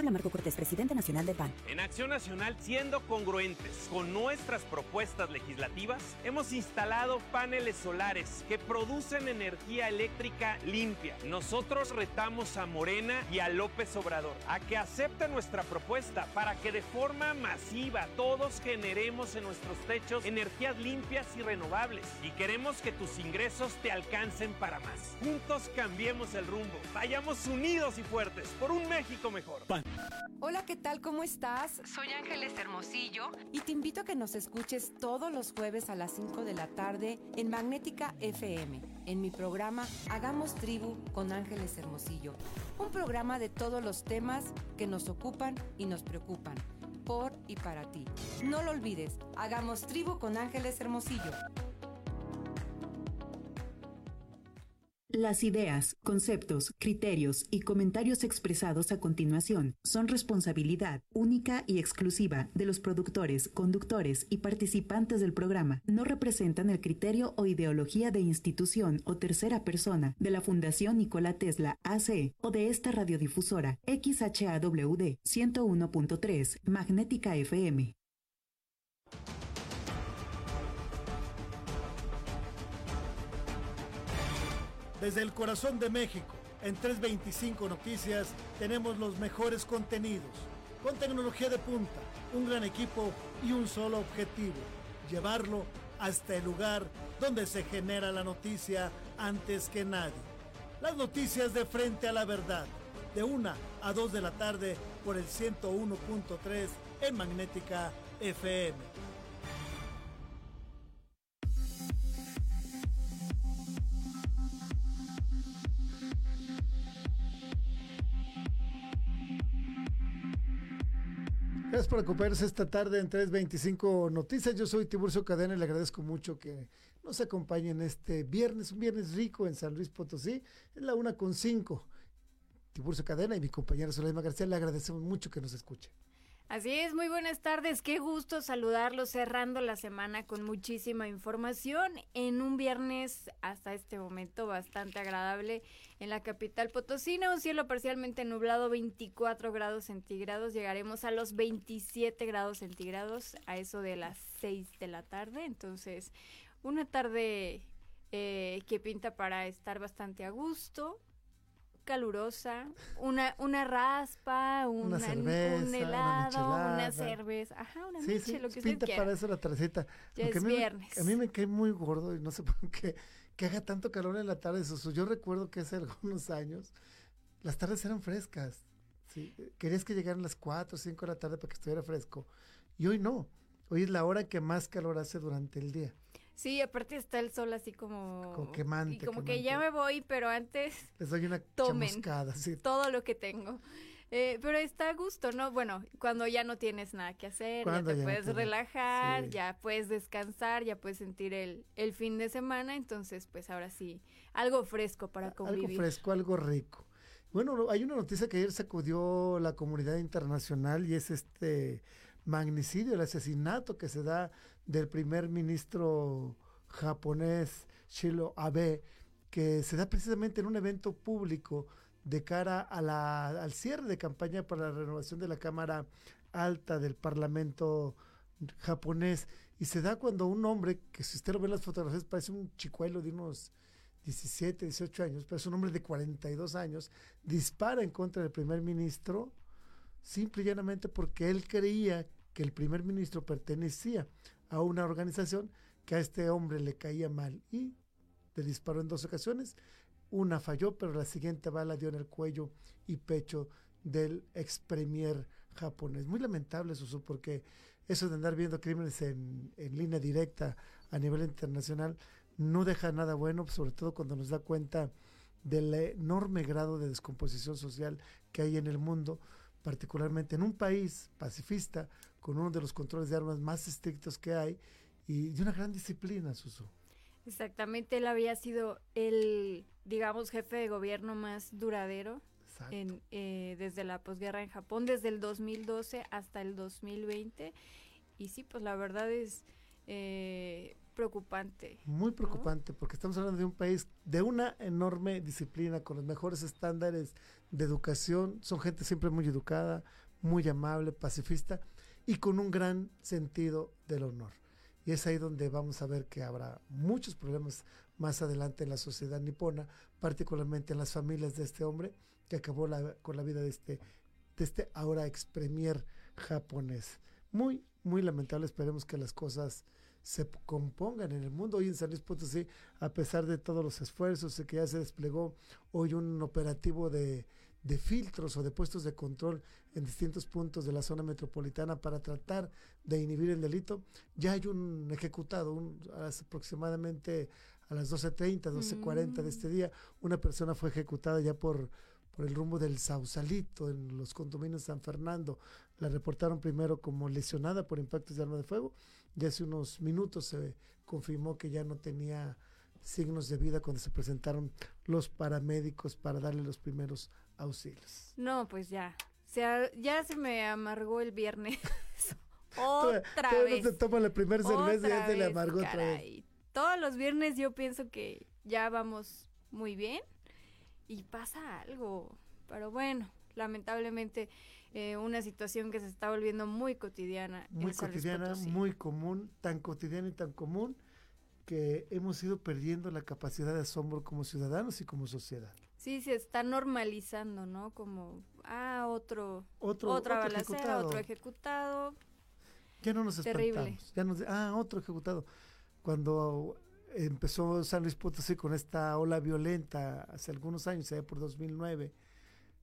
Habla Marco Cortés, presidente nacional del PAN. En Acción Nacional, siendo congruentes con nuestras propuestas legislativas, hemos instalado paneles solares que producen energía eléctrica limpia. Nosotros retamos a Morena y a López Obrador a que acepten nuestra propuesta para que de forma masiva todos generemos en nuestros techos energías limpias y renovables. Y queremos que tus ingresos te alcancen para más. Juntos cambiemos el rumbo. Vayamos unidos y fuertes por un México mejor. Hola, ¿qué tal? ¿Cómo estás? Soy Ángeles Hermosillo. Y te invito a que nos escuches todos los jueves a las 5 de la tarde en Magnética FM, en mi programa Hagamos Tribu con Ángeles Hermosillo. Un programa de todos los temas que nos ocupan y nos preocupan, por y para ti. No lo olvides, Hagamos Tribu con Ángeles Hermosillo. Las ideas, conceptos, criterios y comentarios expresados a continuación son responsabilidad única y exclusiva de los productores, conductores y participantes del programa. No representan el criterio o ideología de institución o tercera persona de la Fundación Nikola Tesla AC o de esta radiodifusora XHAWD 101.3 Magnética FM. Desde el corazón de México, en 325 Noticias, tenemos los mejores contenidos, con tecnología de punta, un gran equipo y un solo objetivo, llevarlo hasta el lugar donde se genera la noticia antes que nadie. Las noticias de frente a la verdad, de 1 a 2 de la tarde por el 101.3 en Magnética FM. Por acompañarnos esta tarde en 325 Noticias. Yo soy Tiburcio Cadena y le agradezco mucho que nos acompañen este viernes, un viernes rico en San Luis Potosí, en la una con cinco. Tiburcio Cadena y mi compañera Soledad García le agradecemos mucho que nos escuche. Así es, muy buenas tardes, qué gusto saludarlos cerrando la semana con muchísima información en un viernes hasta este momento bastante agradable en la capital potosina, un cielo parcialmente nublado, 24 grados centígrados, llegaremos a los 27 grados centígrados a eso de las 6 de la tarde, entonces una tarde eh, que pinta para estar bastante a gusto, calurosa, una, una raspa, una, Una cerveza, un helado, una, cerveza, ajá, una Sí, miche, sí, lo que pinta para eso la tardecita. Ya Aunque es a mí me- viernes. a mí me cae muy gordo y no sé por qué que haga tanto calor en la tarde. Susu. Yo recuerdo que hace algunos años las tardes eran frescas. Sí. Querías que llegaran las 4 o 5 de la tarde para que estuviera fresco. Y hoy no. Hoy es la hora que más calor hace durante el día. Sí, aparte está el sol así como... Como quemante, Y como que ya me voy, pero antes Les doy una Tomen. Sí. todo lo que tengo. Eh, pero está a gusto, ¿no? Bueno, cuando ya no tienes nada que hacer, ya te ya puedes relajar, sí. ya puedes descansar, ya puedes sentir el, el fin de semana, entonces pues ahora sí, algo fresco para Algo convivir. fresco, algo rico. Bueno, no, hay una noticia que ayer sacudió la comunidad internacional y es este magnicidio, el asesinato que se da del primer ministro japonés Shiro Abe, que se da precisamente en un evento público de cara al cierre de campaña para la renovación de la Cámara Alta del Parlamento japonés. Y se da cuando un hombre, que si usted lo ve en las fotografías, parece un chicuelo de unos 17, 18 años, pero es un hombre de 42 años, dispara en contra del primer ministro, simple y llanamente porque él creía que el primer ministro pertenecía a una organización que a este hombre le caía mal y le disparó en dos ocasiones. Una falló, pero la siguiente bala dio en el cuello y pecho del ex premier japonés. Muy lamentable, Susu, porque eso de andar viendo crímenes en, en línea directa a nivel internacional no deja nada bueno, sobre todo cuando nos da cuenta del enorme grado de descomposición social que hay en el mundo, particularmente en un país pacifista, con uno de los controles de armas más estrictos que hay y de una gran disciplina, Susu. Exactamente, él había sido el, digamos, jefe de gobierno más duradero en, eh, desde la posguerra en Japón, desde el 2012 hasta el 2020. Y sí, pues la verdad es, eh, preocupante. Muy preocupante, porque estamos hablando de un país de una enorme disciplina, con los mejores estándares de educación. Son gente siempre muy educada, muy amable, pacifista y con un gran sentido del honor. Y es ahí donde vamos a ver que habrá muchos problemas más adelante en la sociedad nipona, particularmente en las familias de este hombre que acabó la, con la vida de este, de este ahora ex premier japonés. Muy, muy lamentable. Esperemos que las cosas se compongan en el mundo. Hoy en San Luis Potosí, a pesar de todos los esfuerzos que ya se desplegó hoy un operativo de, de filtros o de puestos de control en distintos puntos de la zona metropolitana para tratar de inhibir el delito. Ya hay un ejecutado, un, aproximadamente a las 12.30, 12.40 de este día, una persona fue ejecutada ya por, por el rumbo del Sausalito en los condominios San Fernando. La reportaron primero como lesionada por impactos de arma de fuego y hace unos minutos se confirmó que ya no tenía signos de vida cuando se presentaron los paramédicos para darle los primeros auxilios. No, pues ya. Se, ya se me amargó el viernes. otra vez. se toma la primera cerveza y ya se le amargó otra vez. Todos los viernes yo pienso que ya vamos muy bien y pasa algo. Pero bueno, lamentablemente eh, una situación que se está volviendo muy cotidiana. Muy cotidiana, muy común, tan cotidiana y tan común que hemos ido perdiendo la capacidad de asombro como ciudadanos y como sociedad. Sí, se está normalizando, ¿no? Como, ah, otro, otro otra otro balacera, ejecutado. otro ejecutado. Ya no nos espantamos. Ya nos, ah, otro ejecutado. Cuando empezó San Luis Potosí con esta ola violenta hace algunos años, allá por 2009,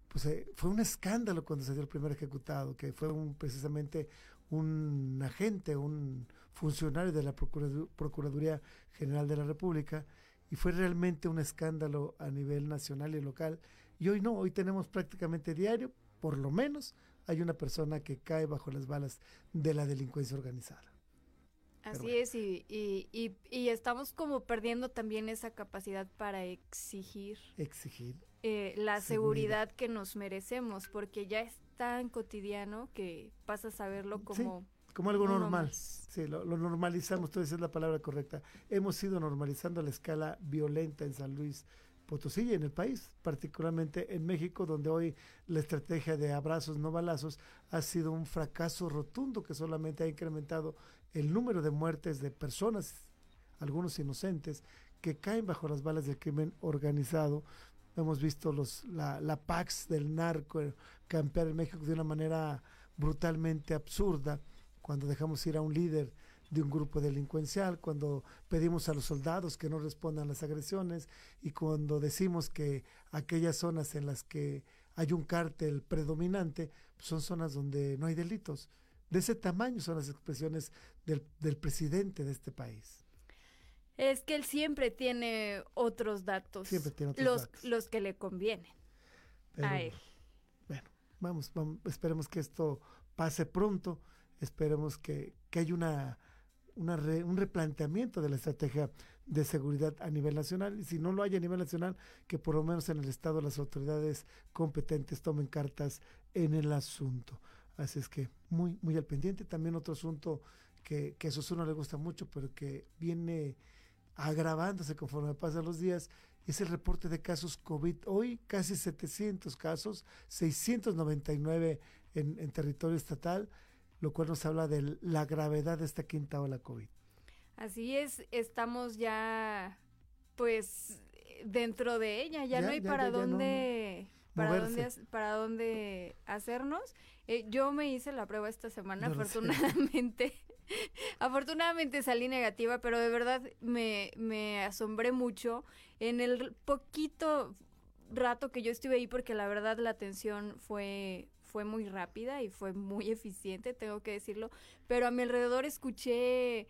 pues eh, fue un escándalo cuando se dio el primer ejecutado, que fue un, precisamente un agente, un funcionario de la Procuraduría General de la República, y fue realmente un escándalo a nivel nacional y local. Y hoy no, hoy tenemos prácticamente diario, por lo menos, hay una persona que cae bajo las balas de la delincuencia organizada. Así es, y, y, y, estamos como perdiendo también esa capacidad para exigir. Exigir. Eh, la seguridad. que nos merecemos, porque ya es tan cotidiano que pasas a verlo como como algo normal. Sí, lo, normalizamos, tú dices la palabra correcta. Hemos ido normalizando la escala violenta en San Luis Potosí y en el país, particularmente en México, donde hoy la estrategia de abrazos no balazos ha sido un fracaso rotundo que solamente ha incrementado el número de muertes de personas, algunos inocentes, que caen bajo las balas del crimen organizado. Hemos visto los, la, la Pax del narco campear en México de una manera brutalmente absurda cuando dejamos ir a un líder de un grupo delincuencial, cuando pedimos a los soldados que no respondan las agresiones y cuando decimos que aquellas zonas en las que hay un cártel predominante pues son zonas donde no hay delitos. De ese tamaño son las expresiones del, del presidente de este país. Es que él siempre tiene otros datos. Siempre tiene otros los, datos. Los que le convienen a él. Bueno, vamos, vamos, esperemos que esto pase pronto esperemos que, que haya una, una un replanteamiento de la estrategia de seguridad a nivel nacional y si no lo hay a nivel nacional, que por lo menos en el Estado las autoridades competentes tomen cartas en el asunto. Así es que muy, muy al pendiente. También otro asunto que, que a Susuna le gusta mucho, pero que viene agravándose conforme pasan los días, es el reporte de casos COVID. Hoy casi 700 casos, 699 en, en territorio estatal lo cual nos habla de la gravedad de esta quinta ola COVID. Así es, estamos ya pues dentro de ella, ya, no hay para dónde para dónde para dónde hacernos. Eh, yo me hice la prueba esta semana, afortunadamente. afortunadamente salí negativa, pero de verdad me, me asombré mucho en el poquito rato que yo estuve ahí porque la verdad la atención fue fue muy rápida y fue muy eficiente, tengo que decirlo, pero a mi alrededor escuché,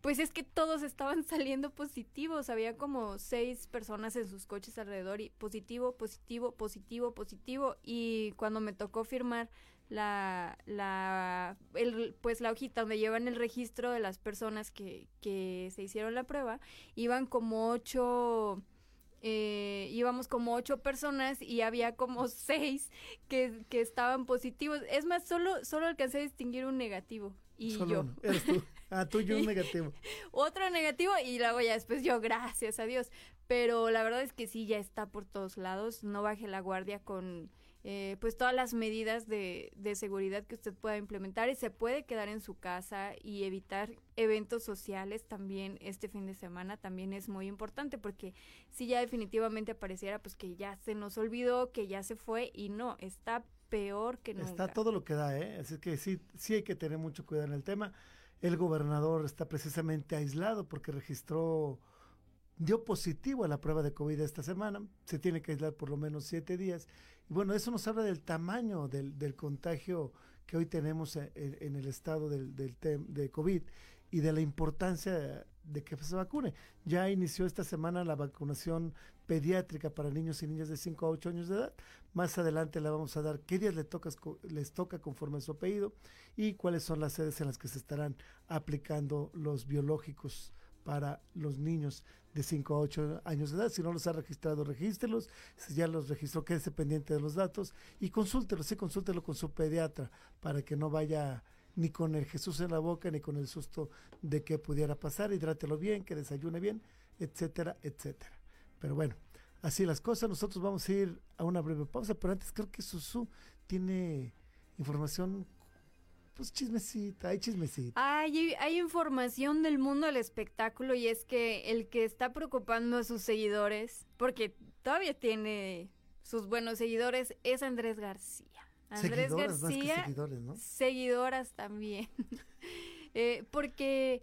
pues es que todos estaban saliendo positivos, había como seis personas en sus coches alrededor y positivo, positivo, positivo, positivo, y cuando me tocó firmar la, la, el, pues la hojita donde llevan el registro de las personas que, que se hicieron la prueba, iban como ocho eh, íbamos como ocho personas y había como seis que, que estaban positivos. Es más, solo, solo alcancé a distinguir un negativo. Y yo. Ah, tuyo un negativo. Otro negativo y luego ya después yo, gracias a Dios. Pero la verdad es que sí, ya está por todos lados. No baje la guardia con eh, pues todas las medidas de, de, seguridad que usted pueda implementar y se puede quedar en su casa y evitar eventos sociales también este fin de semana también es muy importante porque si ya definitivamente apareciera pues que ya se nos olvidó, que ya se fue y no, está peor que nunca. Está todo lo que da, ¿eh? Así que sí, sí hay que tener mucho cuidado en el tema. El gobernador está precisamente aislado porque registró, dio positivo a la prueba de COVID esta semana. Se tiene que aislar por lo menos siete días bueno, eso nos habla del tamaño del, del contagio que hoy tenemos en, en el estado del, del de COVID y de la importancia de que se vacune. Ya inició esta semana la vacunación pediátrica para niños y niñas de 5 a 8 años de edad. Más adelante la vamos a dar qué días les, toca, les toca conforme a su apellido y cuáles son las sedes en las que se estarán aplicando los biológicos para los niños de 5 a 8 años de edad. Si no los ha registrado, regístrelos. Si ya los registró, quédese pendiente de los datos y consúltelo, sí, consúltelo con su pediatra para que no vaya ni con el Jesús en la boca ni con el susto de que pudiera pasar. Hidrátelo bien, que desayune bien, etcétera, etcétera. Pero bueno, así las cosas. Nosotros vamos a ir a una breve pausa, pero antes creo que Susu tiene información pues chismecita, hay chismecita. Hay, hay información del mundo del espectáculo y es que el que está preocupando a sus seguidores, porque todavía tiene sus buenos seguidores, es Andrés García. Andrés García, seguidores, ¿no? seguidoras también. eh, porque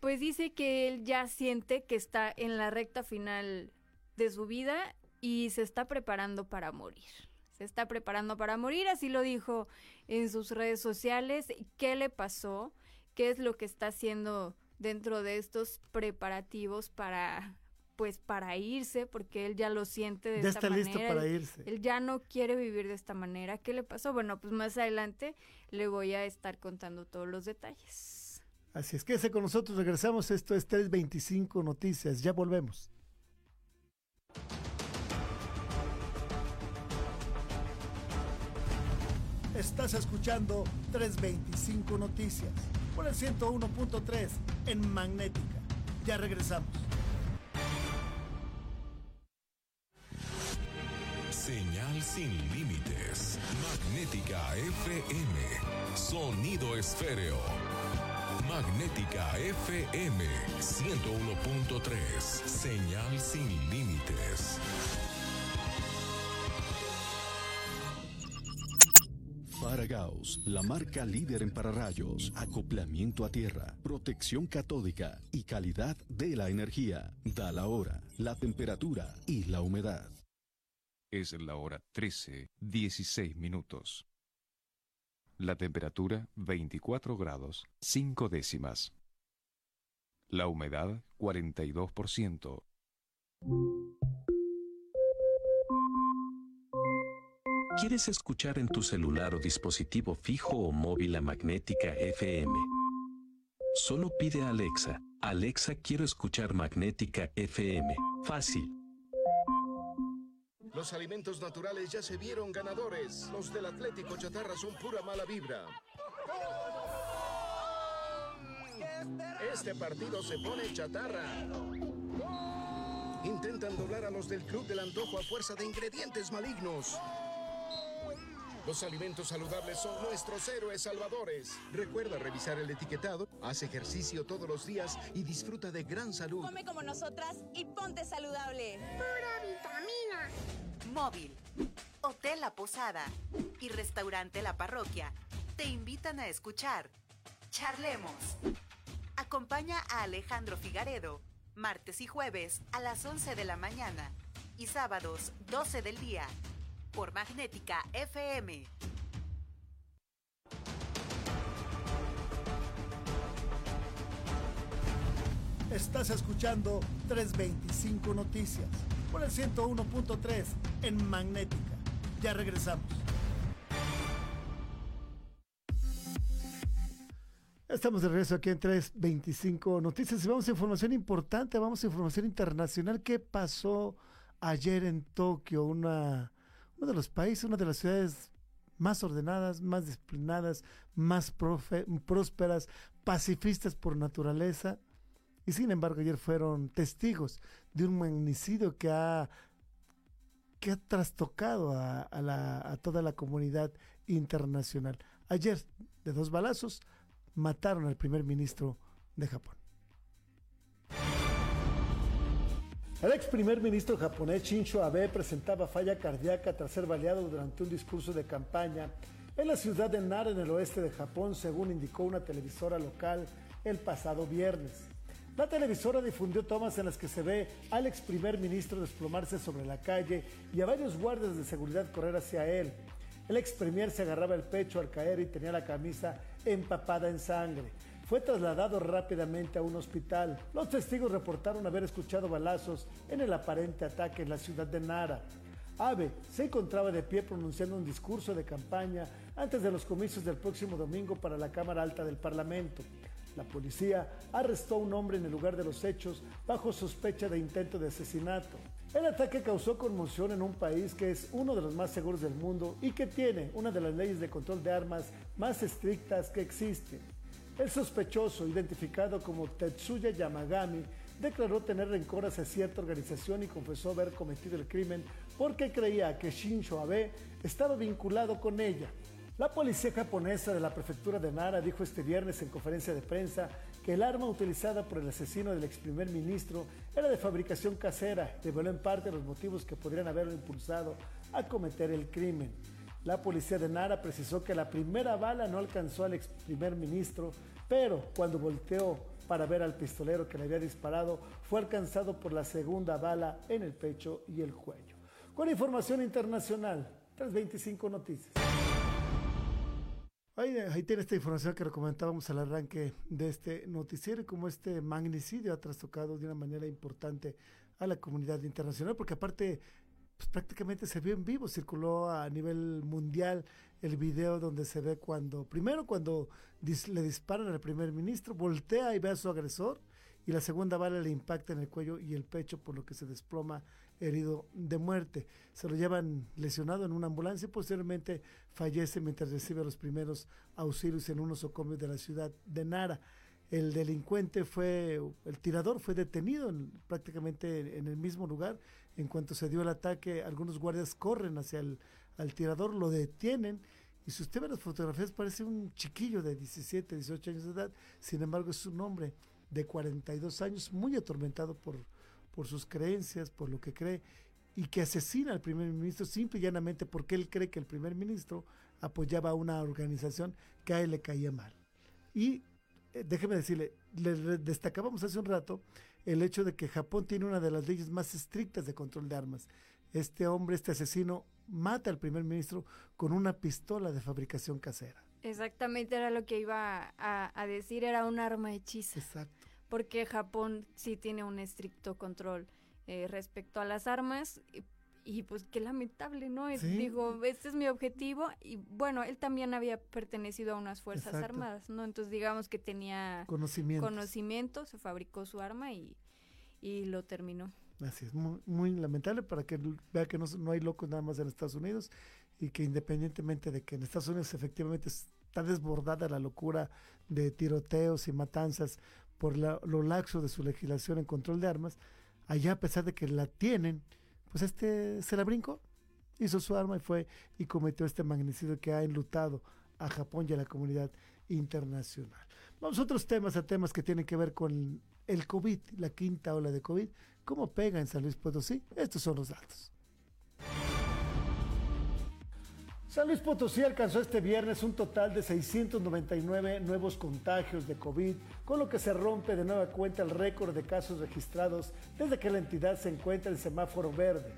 pues dice que él ya siente que está en la recta final de su vida y se está preparando para morir se está preparando para morir, así lo dijo en sus redes sociales. ¿Qué le pasó? ¿Qué es lo que está haciendo dentro de estos preparativos para pues para irse, porque él ya lo siente de ya esta está listo para irse. Él ya no quiere vivir de esta manera. ¿Qué le pasó? Bueno, pues más adelante le voy a estar contando todos los detalles. Así es, quédese con nosotros, regresamos. Esto es 325 Noticias. Ya volvemos. Estás escuchando 325 Noticias por el 101.3 en Magnética. Ya regresamos. Señal sin límites. Magnética FM. Sonido esféreo. Magnética FM 101.3. Señal sin límites. Paragaus, la marca líder en pararrayos, acoplamiento a tierra, protección catódica y calidad de la energía. Da la hora, la temperatura y la humedad. Es la hora 13, 16 minutos. La temperatura 24 grados, 5 décimas. La humedad 42%. ¿Quieres escuchar en tu celular o dispositivo fijo o móvil la magnética FM? Solo pide a Alexa, Alexa quiero escuchar magnética FM. Fácil. Los alimentos naturales ya se vieron ganadores. Los del Atlético Chatarra son pura mala vibra. Este partido se pone chatarra. Intentan doblar a los del Club del Antojo a fuerza de ingredientes malignos. Los alimentos saludables son nuestros héroes salvadores. Recuerda revisar el etiquetado, haz ejercicio todos los días y disfruta de gran salud. Come como nosotras y ponte saludable. Pura. Móvil, Hotel La Posada y Restaurante La Parroquia te invitan a escuchar Charlemos. Acompaña a Alejandro Figaredo martes y jueves a las 11 de la mañana y sábados 12 del día por Magnética FM. Estás escuchando 325 Noticias por el 101.3 en Magnética. Ya regresamos. Estamos de regreso aquí en 325 Noticias y vamos a información importante, vamos a información internacional. ¿Qué pasó ayer en Tokio? Una uno de los países, una de las ciudades más ordenadas, más disciplinadas, más prósperas, pacifistas por naturaleza. Y sin embargo, ayer fueron testigos de un magnicidio que ha, que ha trastocado a, a toda la comunidad internacional. Ayer, de dos balazos, mataron al primer ministro de Japón. El ex primer ministro japonés Shinzo Abe presentaba falla cardíaca tras ser baleado durante un discurso de campaña en la ciudad de Nara, en el oeste de Japón, según indicó una televisora local el pasado viernes. La televisora difundió tomas en las que se ve al ex primer ministro desplomarse sobre la calle y a varios guardias de seguridad correr hacia él. El ex premier se agarraba el pecho al caer y tenía la camisa empapada en sangre fue trasladado rápidamente a un hospital. Los testigos reportaron haber escuchado balazos en el aparente ataque en la ciudad de Nara. Abe se encontraba de pie pronunciando un discurso de campaña antes de los comicios del próximo domingo para la Cámara Alta del Parlamento. La policía arrestó a un hombre en el lugar de los hechos bajo sospecha de intento de asesinato. El ataque causó conmoción en un país que es uno de los más seguros del mundo y que tiene una de las leyes de control de armas más estrictas que existen. El sospechoso, identificado como Tetsuya Yamagami, declaró tener rencor hacia cierta organización y confesó haber cometido el crimen porque creía que Shinzo Abe estaba vinculado con ella. La policía japonesa de la prefectura de Nara dijo este viernes en conferencia de prensa que el arma utilizada por el asesino del ex primer ministro era de fabricación casera, reveló en parte los motivos que podrían haberlo impulsado a cometer el crimen. La policía de Nara precisó que la primera bala no alcanzó al ex primer ministro, pero cuando volteó para ver al pistolero que le había disparado, fue alcanzado por la segunda bala en el pecho y el cuello. Con información internacional, 325 Noticias. Ahí, ahí, tiene esta información que comentábamos al arranque de este noticiero como este magnicidio ha trastocado de una manera importante a la comunidad internacional, porque aparte pues prácticamente se vio en vivo, circuló a nivel mundial el video donde se ve cuando, primero cuando le disparan al primer ministro, voltea y ve a su agresor y la segunda bala le impacta en el cuello y el pecho por lo que se desploma herido de muerte. Se lo llevan lesionado en una ambulancia y posteriormente fallece mientras recibe los primeros auxilios en un nosocomios de la ciudad de Nara. El delincuente fue, el tirador fue detenido prácticamente en el mismo lugar en cuanto se dio el ataque, algunos guardias corren hacia el tirador, lo detienen. Y si usted ve las fotografías, parece un chiquillo de 17, 18 años de edad. Sin embargo, es un hombre de 42 años, muy atormentado por, por sus creencias, por lo que cree, y que asesina al primer ministro simple y llanamente porque él cree que el primer ministro apoyaba a una organización que a él le caía mal. Y eh, déjeme decirle, le destacábamos hace un rato el hecho de que Japón tiene una de las leyes más estrictas de control de armas. Este hombre, este asesino, mata al primer ministro con una pistola de fabricación casera. Exactamente era lo que iba a, decir, era un arma hechiza. Exacto. Porque Japón sí tiene un estricto control eh, respecto a las armas. Y, pues qué lamentable, ¿no? Digo, este es mi objetivo. Y bueno, él también había pertenecido a unas fuerzas armadas, ¿no? Entonces digamos que tenía conocimiento, se fabricó su arma y, y lo terminó. Así es, muy, lamentable para que vea que no, no, hay locos nada más en Estados Unidos y que independientemente de que en Estados Unidos efectivamente está desbordada la locura de tiroteos y matanzas por lo laxo de su legislación en control de armas, allá a pesar de que la tienen, pues este se la brincó, hizo su arma y fue y cometió este magnicidio que ha enlutado a Japón y a la comunidad internacional. Vamos a otros temas, a temas que tienen que ver con el COVID, la quinta ola de COVID, cómo pega en San Luis Potosí. Estos son los datos. San Luis Potosí alcanzó este viernes un total de 699 nuevos contagios de COVID, con lo que se rompe de nueva cuenta el récord de casos registrados desde que la entidad se encuentra en semáforo verde.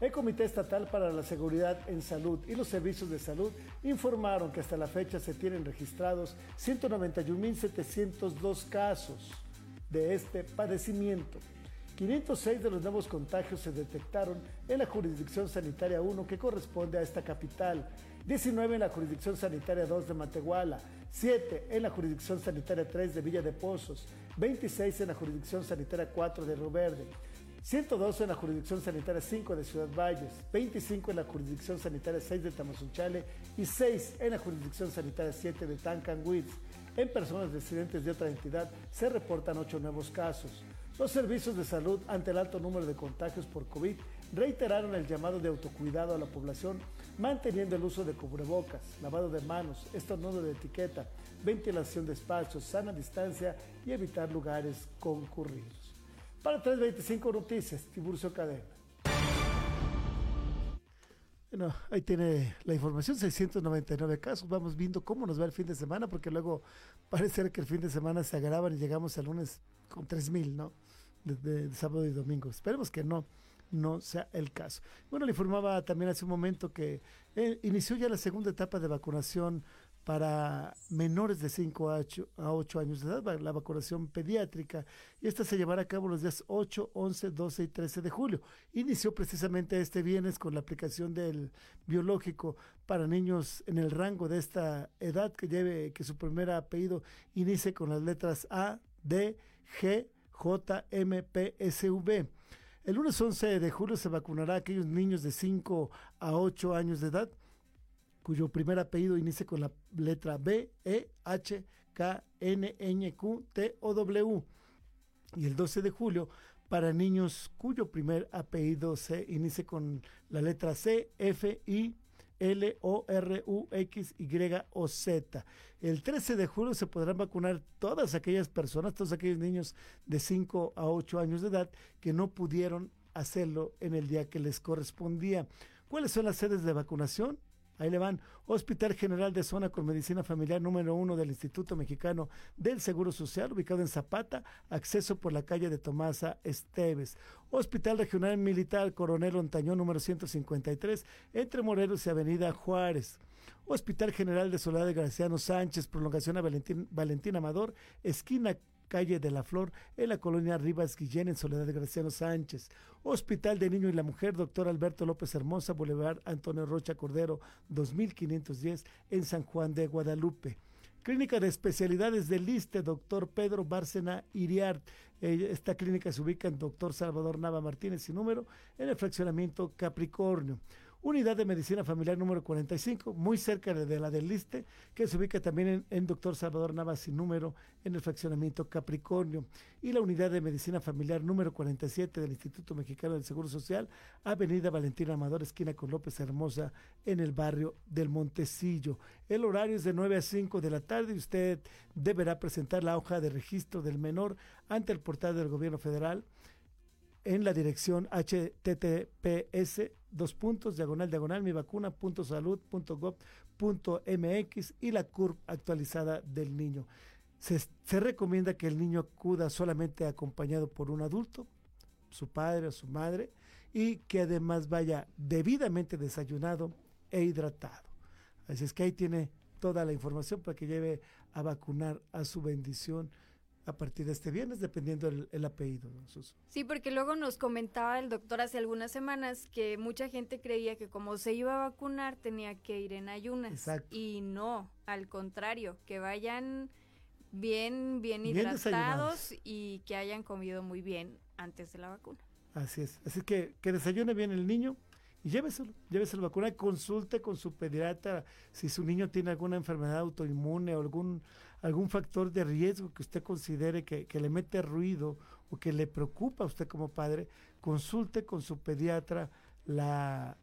El Comité Estatal para la Seguridad en Salud y los Servicios de Salud informaron que hasta la fecha se tienen registrados 191.702 casos de este padecimiento. 506 de los nuevos contagios se detectaron en la jurisdicción sanitaria 1 que corresponde a esta capital, 19 en la jurisdicción sanitaria 2 de Matehuala, 7 en la jurisdicción sanitaria 3 de Villa de Pozos, 26 en la jurisdicción sanitaria 4 de Río Verde, 112 en la jurisdicción sanitaria 5 de Ciudad Valles, 25 en la jurisdicción sanitaria 6 de Tamazunchale y 6 en la jurisdicción sanitaria 7 de Tancanwitz. En personas residentes de otra entidad se reportan 8 nuevos casos. Los servicios de salud ante el alto número de contagios por COVID reiteraron el llamado de autocuidado a la población, manteniendo el uso de cubrebocas, lavado de manos, estornudo de etiqueta, ventilación de espacios, sana distancia y evitar lugares concurridos. Para 325 Noticias, Tiburcio Cadena. Bueno, ahí tiene la información, 699 casos. Vamos viendo cómo nos va el fin de semana, porque luego parece que el fin de semana se agravan y llegamos al lunes con 3000, ¿no? De, sábado y domingo. Esperemos que no, no sea el caso. Bueno, le informaba también hace un momento que eh, inició ya la segunda etapa de vacunación para menores de 5 a 8, años de edad, la vacunación pediátrica, y esta se llevará a cabo los días 8, 11, 12 y 13 de julio. Inició precisamente este viernes con la aplicación del biológico para niños en el rango de esta edad que lleve que su primer apellido inicie con las letras A, D, G, J, M, P, S, V. El lunes 11 de julio se vacunará a aquellos niños de 5 a 8 años de edad cuyo primer apellido inicie con la letra B, E, H, K, N, N, Q, T o W. Y el 12 de julio para niños cuyo primer apellido se inicie con la letra C, F, I, L, O, R, U, X, Y o Z. El 13 de julio se podrán vacunar todas aquellas personas, todos aquellos niños de 5 a 8 años de edad que no pudieron hacerlo en el día que les correspondía. ¿Cuáles son las sedes de vacunación? Ahí le van. Hospital General de Zona con Medicina Familiar número uno del Instituto Mexicano del Seguro Social, ubicado en Zapata, acceso por la calle de Tomasa Esteves. Hospital Regional Militar Coronel Ontañón número 153, entre Morelos y Avenida Juárez. Hospital General de Soledad de Graciano Sánchez, prolongación a Valentín, Valentín Amador, esquina calle de la Flor, en la colonia Rivas Guillén, en Soledad de Graciano Sánchez. Hospital de Niño y la Mujer, doctor Alberto López Hermosa, Boulevard Antonio Rocha Cordero, 2510, en San Juan de Guadalupe. Clínica de Especialidades del ISTE, doctor Pedro Bárcena Iriart. Eh, esta clínica se ubica en doctor Salvador Nava Martínez y número en el fraccionamiento Capricornio. Unidad de Medicina Familiar número 45, muy cerca de la del Liste, que se ubica también en, Doctor Salvador Navas y número en el fraccionamiento Capricornio. Y la Unidad de Medicina Familiar número 47 del Instituto Mexicano del Seguro Social, Avenida Valentina Amador, esquina con López Hermosa, en el barrio del Montecillo. El horario es de 9 a 5 de la tarde y usted deberá presentar la hoja de registro del menor ante el portal del gobierno federal en la dirección https dos puntos diagonal diagonal mi vacuna punto salud punto gov punto mx y la curva actualizada del niño. Se, se, recomienda que el niño acuda solamente acompañado por un adulto, su padre o su madre, y que además vaya debidamente desayunado e hidratado. Así es que ahí tiene toda la información para que lleve a vacunar a su bendición a partir de este viernes, dependiendo el, apellido. Sí, porque luego nos comentaba el doctor hace algunas semanas que mucha gente creía que como se iba a vacunar tenía que ir en ayunas. Y no, al contrario, que vayan bien, bien, hidratados y que hayan comido muy bien antes de la vacuna. Así es. Así que que desayune bien el niño y lléveselo, lléveselo vacuna y consulte con su pediatra si su niño tiene alguna enfermedad autoinmune o algún algún factor de riesgo que usted considere que, le mete ruido o que le preocupa a usted como padre, consulte con su pediatra la,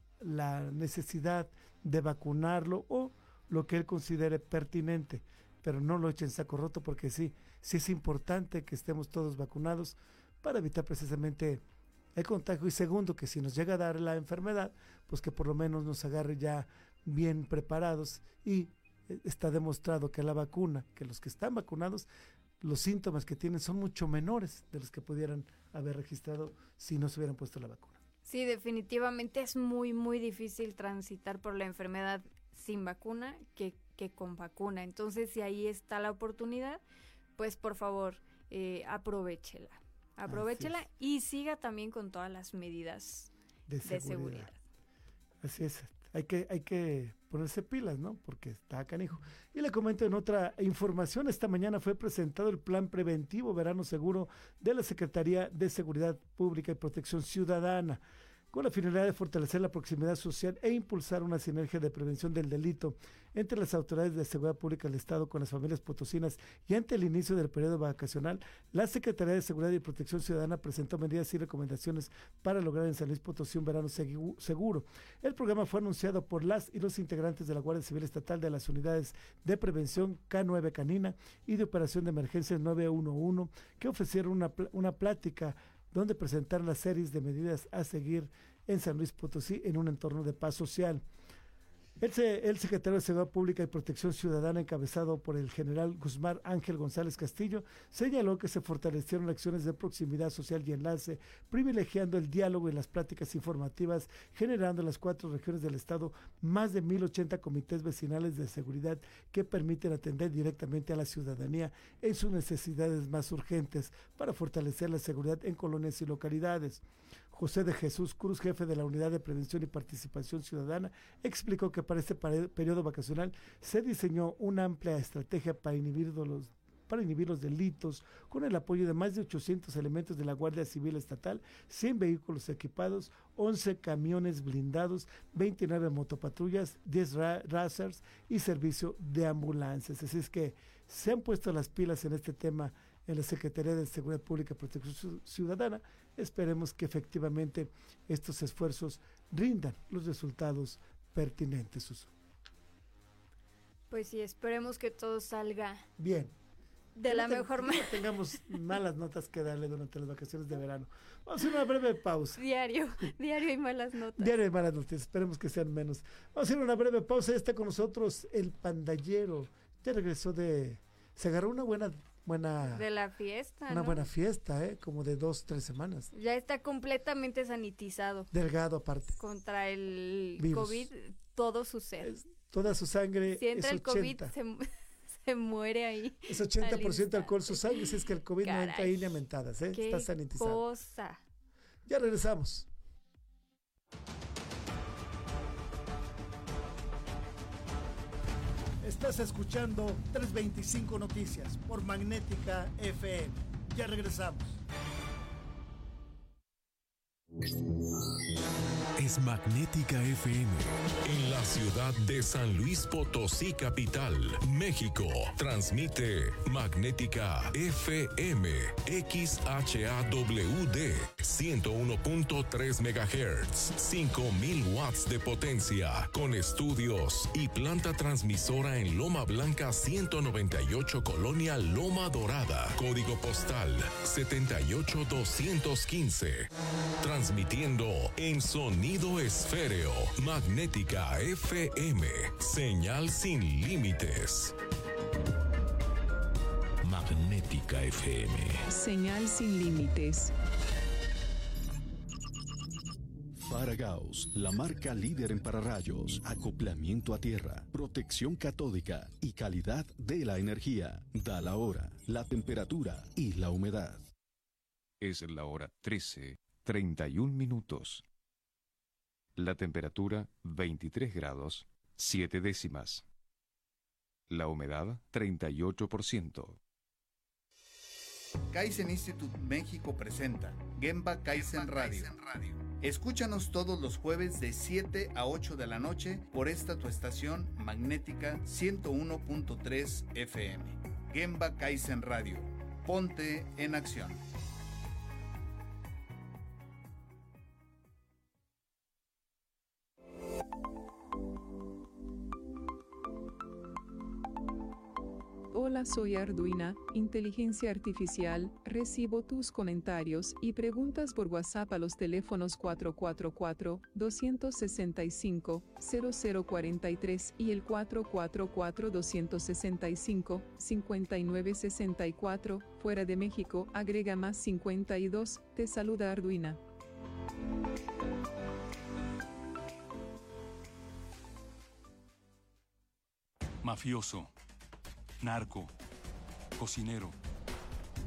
necesidad de vacunarlo o lo que él considere pertinente, pero no lo eche en saco roto porque sí, sí es importante que estemos todos vacunados para evitar precisamente el contagio. Y segundo que si nos llega a dar la enfermedad, pues que por lo menos nos agarre ya bien preparados y está demostrado que la vacuna, que los que están vacunados, los síntomas que tienen son mucho menores de los que pudieran haber registrado si no se hubieran puesto la vacuna. Sí, definitivamente es muy, muy difícil transitar por la enfermedad sin vacuna que, que con vacuna. Entonces, si ahí está la oportunidad, pues por favor, eh, aprovechela. Aprovechela y siga también con todas las medidas de seguridad. Así es. hay que, hay que ponerse pilas, ¿no? Porque está canijo. Y le comento en otra información, esta mañana fue presentado el plan preventivo verano seguro de la Secretaría de Seguridad Pública y Protección Ciudadana con la finalidad de fortalecer la proximidad social e impulsar una sinergia de prevención del delito entre las autoridades de seguridad pública del Estado con las familias potosinas y ante el inicio del periodo vacacional, la Secretaría de Seguridad y Protección Ciudadana presentó medidas y recomendaciones para lograr en San Luis Potosí un verano seguro. El programa fue anunciado por las y los integrantes de la Guardia Civil Estatal de las unidades de prevención K9 Canina y de operación de emergencias 911 que ofrecieron una, una plática donde presentar las series de medidas a seguir en San Luis Potosí en un entorno de paz social. El, secretario de Seguridad Pública y Protección Ciudadana, encabezado por el general Guzmán Ángel González Castillo, señaló que se fortalecieron acciones de proximidad social y enlace, privilegiando el diálogo y las prácticas informativas, generando en las cuatro regiones del Estado más de 1.080 comités vecinales de seguridad que permiten atender directamente a la ciudadanía en sus necesidades más urgentes para fortalecer la seguridad en colonias y localidades. José de Jesús Cruz, jefe de la Unidad de Prevención y Participación Ciudadana, explicó que para este periodo vacacional se diseñó una amplia estrategia para inhibir los, para inhibir los delitos, con el apoyo de más de 800 elementos de la Guardia Civil Estatal, 100 vehículos equipados, 11 camiones blindados, 29 motopatrullas, 10 racers y servicio de ambulancias. Así es que se han puesto las pilas en este tema en la Secretaría de Seguridad Pública y Protección Ciudadana. Esperemos que efectivamente estos esfuerzos rindan los resultados pertinentes. Pues sí, esperemos que todo salga bien. De la mejor manera. No tengamos malas notas que darle durante las vacaciones de verano. Vamos a hacer una breve pausa. Diario, diario y malas notas. Diario y malas notas, esperemos que sean menos. Vamos a hacer una breve pausa. Ya está con nosotros el pandallero. Ya regresó de. Se agarró una buena buena... De la fiesta, Una buena fiesta, ¿eh? Como de dos, tres semanas. Ya está completamente sanitizado. Delgado aparte. Contra el COVID, todo su ser. toda su sangre Si entra el COVID, se, muere ahí. Es 80% alcohol su sangre, si es que el COVID no entra ahí ni a mentadas, ¿eh? Está sanitizado. cosa. Ya regresamos. Estás escuchando 325 Noticias por Magnética FM. Ya regresamos. Es Magnética FM. En la ciudad de San Luis Potosí, capital, México. Transmite Magnética FM. XHAWD. 101.3 MHz. 5000 watts de potencia. Con estudios y planta transmisora en Loma Blanca 198 Colonia Loma Dorada. Código postal 78215 transmitiendo en sonido esféreo, magnética FM, señal sin límites. Magnética FM. Señal sin límites. Faragaos, la marca líder en pararrayos, acoplamiento a tierra, protección catódica y calidad de la energía. Da la hora, la temperatura y la humedad. Es la hora 13 31 minutos. La temperatura 23 grados 7 décimas. La humedad 38%. Kaizen Institute México presenta Gemba Kaizen Radio. Escúchanos todos los jueves de 7 a 8 de la noche por esta tu estación magnética 101.3 FM. Gemba Kaizen Radio. Ponte en acción. Hola, soy Arduina, Inteligencia Artificial. Recibo tus comentarios y preguntas por WhatsApp a los teléfonos 444-265-0043 y el 444-265-5964. Fuera de México, agrega más 52. Te saluda Arduina. Mafioso narco, cocinero,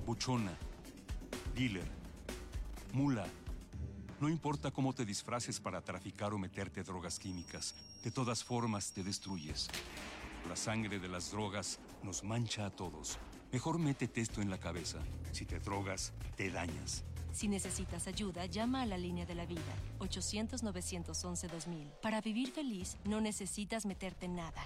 buchona, dealer, mula, No importa cómo te disfraces para traficar o meterte drogas químicas, de todas formas te destruyes. La sangre de las drogas nos mancha a todos. Mejor métete esto en la cabeza. Si te drogas, te dañas. Si necesitas ayuda, llama a la línea de la vida, 800-911-2000. Para vivir feliz, no necesitas meterte en nada.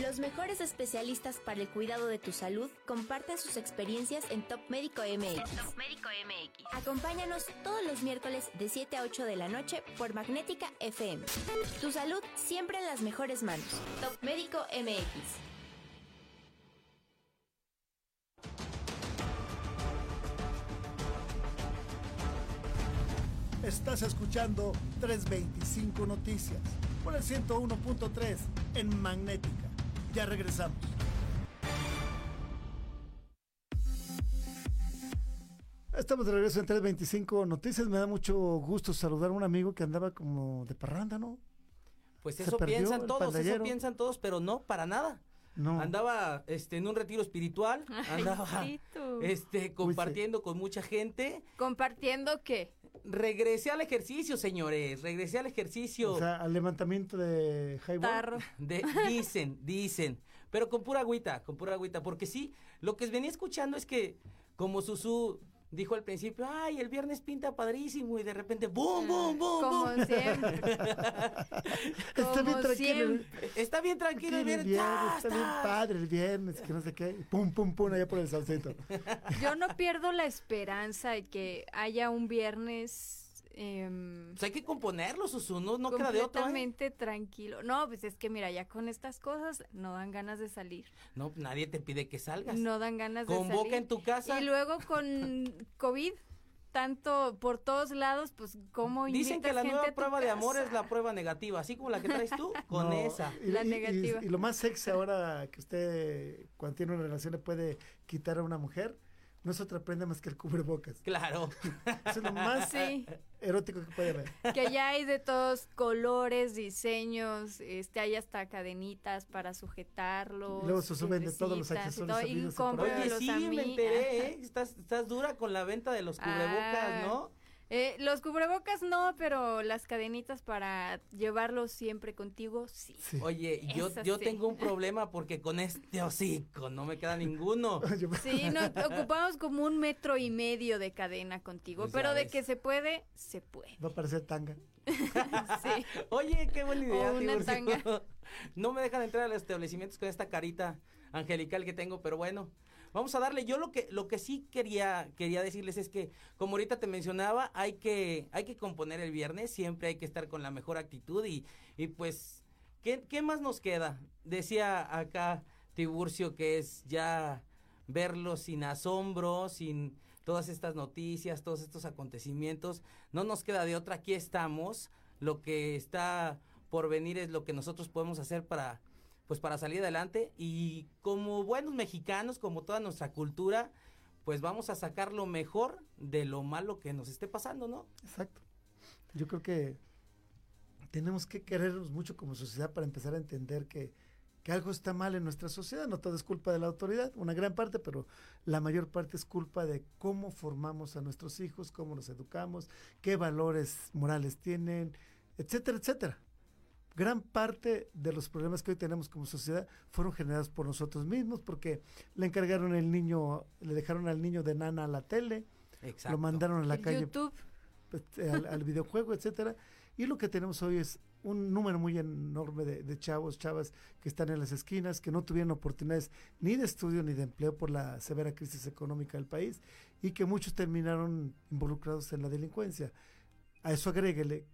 Los mejores especialistas para el cuidado de tu salud comparten sus experiencias en Top Médico MX. Top Médico MX. Acompáñanos todos los miércoles de 7 a 8 de la noche por Magnética FM. Tu salud siempre en las mejores manos. Top Médico MX. Estás escuchando 325 Noticias por el 101.3 en Magnética. Ya regresamos. Estamos de regreso en 325 Noticias. Me da mucho gusto saludar a un amigo que andaba como de parranda, ¿no? Pues eso piensan todos, eso piensan todos, pero no, para nada. No. Andaba este, en un retiro espiritual, andaba este, compartiendo con mucha gente. ¿Compartiendo qué? Regresé al ejercicio, señores, regresé al ejercicio. O sea, al levantamiento de highball. De- dicen, dicen, pero con pura agüita, con pura agüita, porque sí, lo que venía escuchando es que como Susu dijo al principio, ay, el viernes pinta padrísimo y de repente, ¡boom, boom, boom! Como boom". siempre. Está bien Como tranquilo. Está bien tranquilo el viernes. viernes, ¡tas, está bien padre el viernes, que no sé qué. Pum, pum, pum, allá por el salsito. Yo no pierdo la esperanza de que haya un viernes em, Pues hay que componerlo, Susu, no, no queda de otro. ¿eh? completamente tranquilo. No, pues es que mira, ya con estas cosas no dan ganas de salir. No, nadie te pide que salgas. No dan ganas de Convoca salir. en tu casa. Y luego con COVID, tanto por todos lados, pues cómo Dicen invitas que la gente nueva prueba de amor es la prueba negativa, así como la que traes tú, con No, esa. y- La y- y- negativa. Y, lo más sexy ahora que usted, cuando tiene una relación, le puede quitar a una mujer, no es otra prenda más que el cubrebocas. Claro. Es lo más Sí. erótico que puede haber. Que ya hay de todos colores, diseños, este hay hasta cadenitas para sujetarlos. Y luego se suben de todos los y accesorios todo, y. Oye, cómpramelos sí, me enteré. ¿eh? Estás, estás dura con la venta de los cubrebocas, Ah. ¿no? Eh, los cubrebocas no, pero las cadenitas para llevarlos siempre contigo, sí. Oye, yo, yo sí. tengo un problema porque con este hocico no me queda ninguno. Sí, no, ocupamos como un metro y medio de cadena contigo, Pues pero de que se puede, se puede. Va a parecer tanga. Sí. Oye, qué buena idea. O una tanga. No me dejan entrar a los establecimientos con esta carita angelical que tengo, pero bueno. Vamos a darle. Yo lo que lo que sí quería quería decirles es que como ahorita te mencionaba, hay que hay que componer el viernes, siempre hay que estar con la mejor actitud y y pues ¿qué, qué más nos queda? Decía acá Tiburcio que es ya verlo sin asombro, sin todas estas noticias, todos estos acontecimientos. No nos queda de otra, aquí estamos. Lo que está por venir es lo que nosotros podemos hacer para pues para salir adelante y como buenos mexicanos, como toda nuestra cultura, pues vamos a sacar lo mejor de lo malo que nos esté pasando, ¿no? Exacto. Yo creo que tenemos que querernos mucho como sociedad para empezar a entender que, algo está mal en nuestra sociedad. No todo es culpa de la autoridad, una gran parte, pero la mayor parte es culpa de cómo formamos a nuestros hijos, cómo los educamos, qué valores morales tienen, etcétera, etcétera. Gran parte de los problemas que hoy tenemos como sociedad fueron generados por nosotros mismos porque le encargaron el niño, le dejaron al niño de nana a la tele, Exacto. lo mandaron a la El calle YouTube. pues, eh, al, al videojuego, etcétera. Y lo que tenemos hoy es un número muy enorme de, de chavos, chavas que están en las esquinas, que no tuvieron oportunidades ni de estudio ni de empleo por la severa crisis económica del país y que muchos terminaron involucrados en la delincuencia. A eso agréguele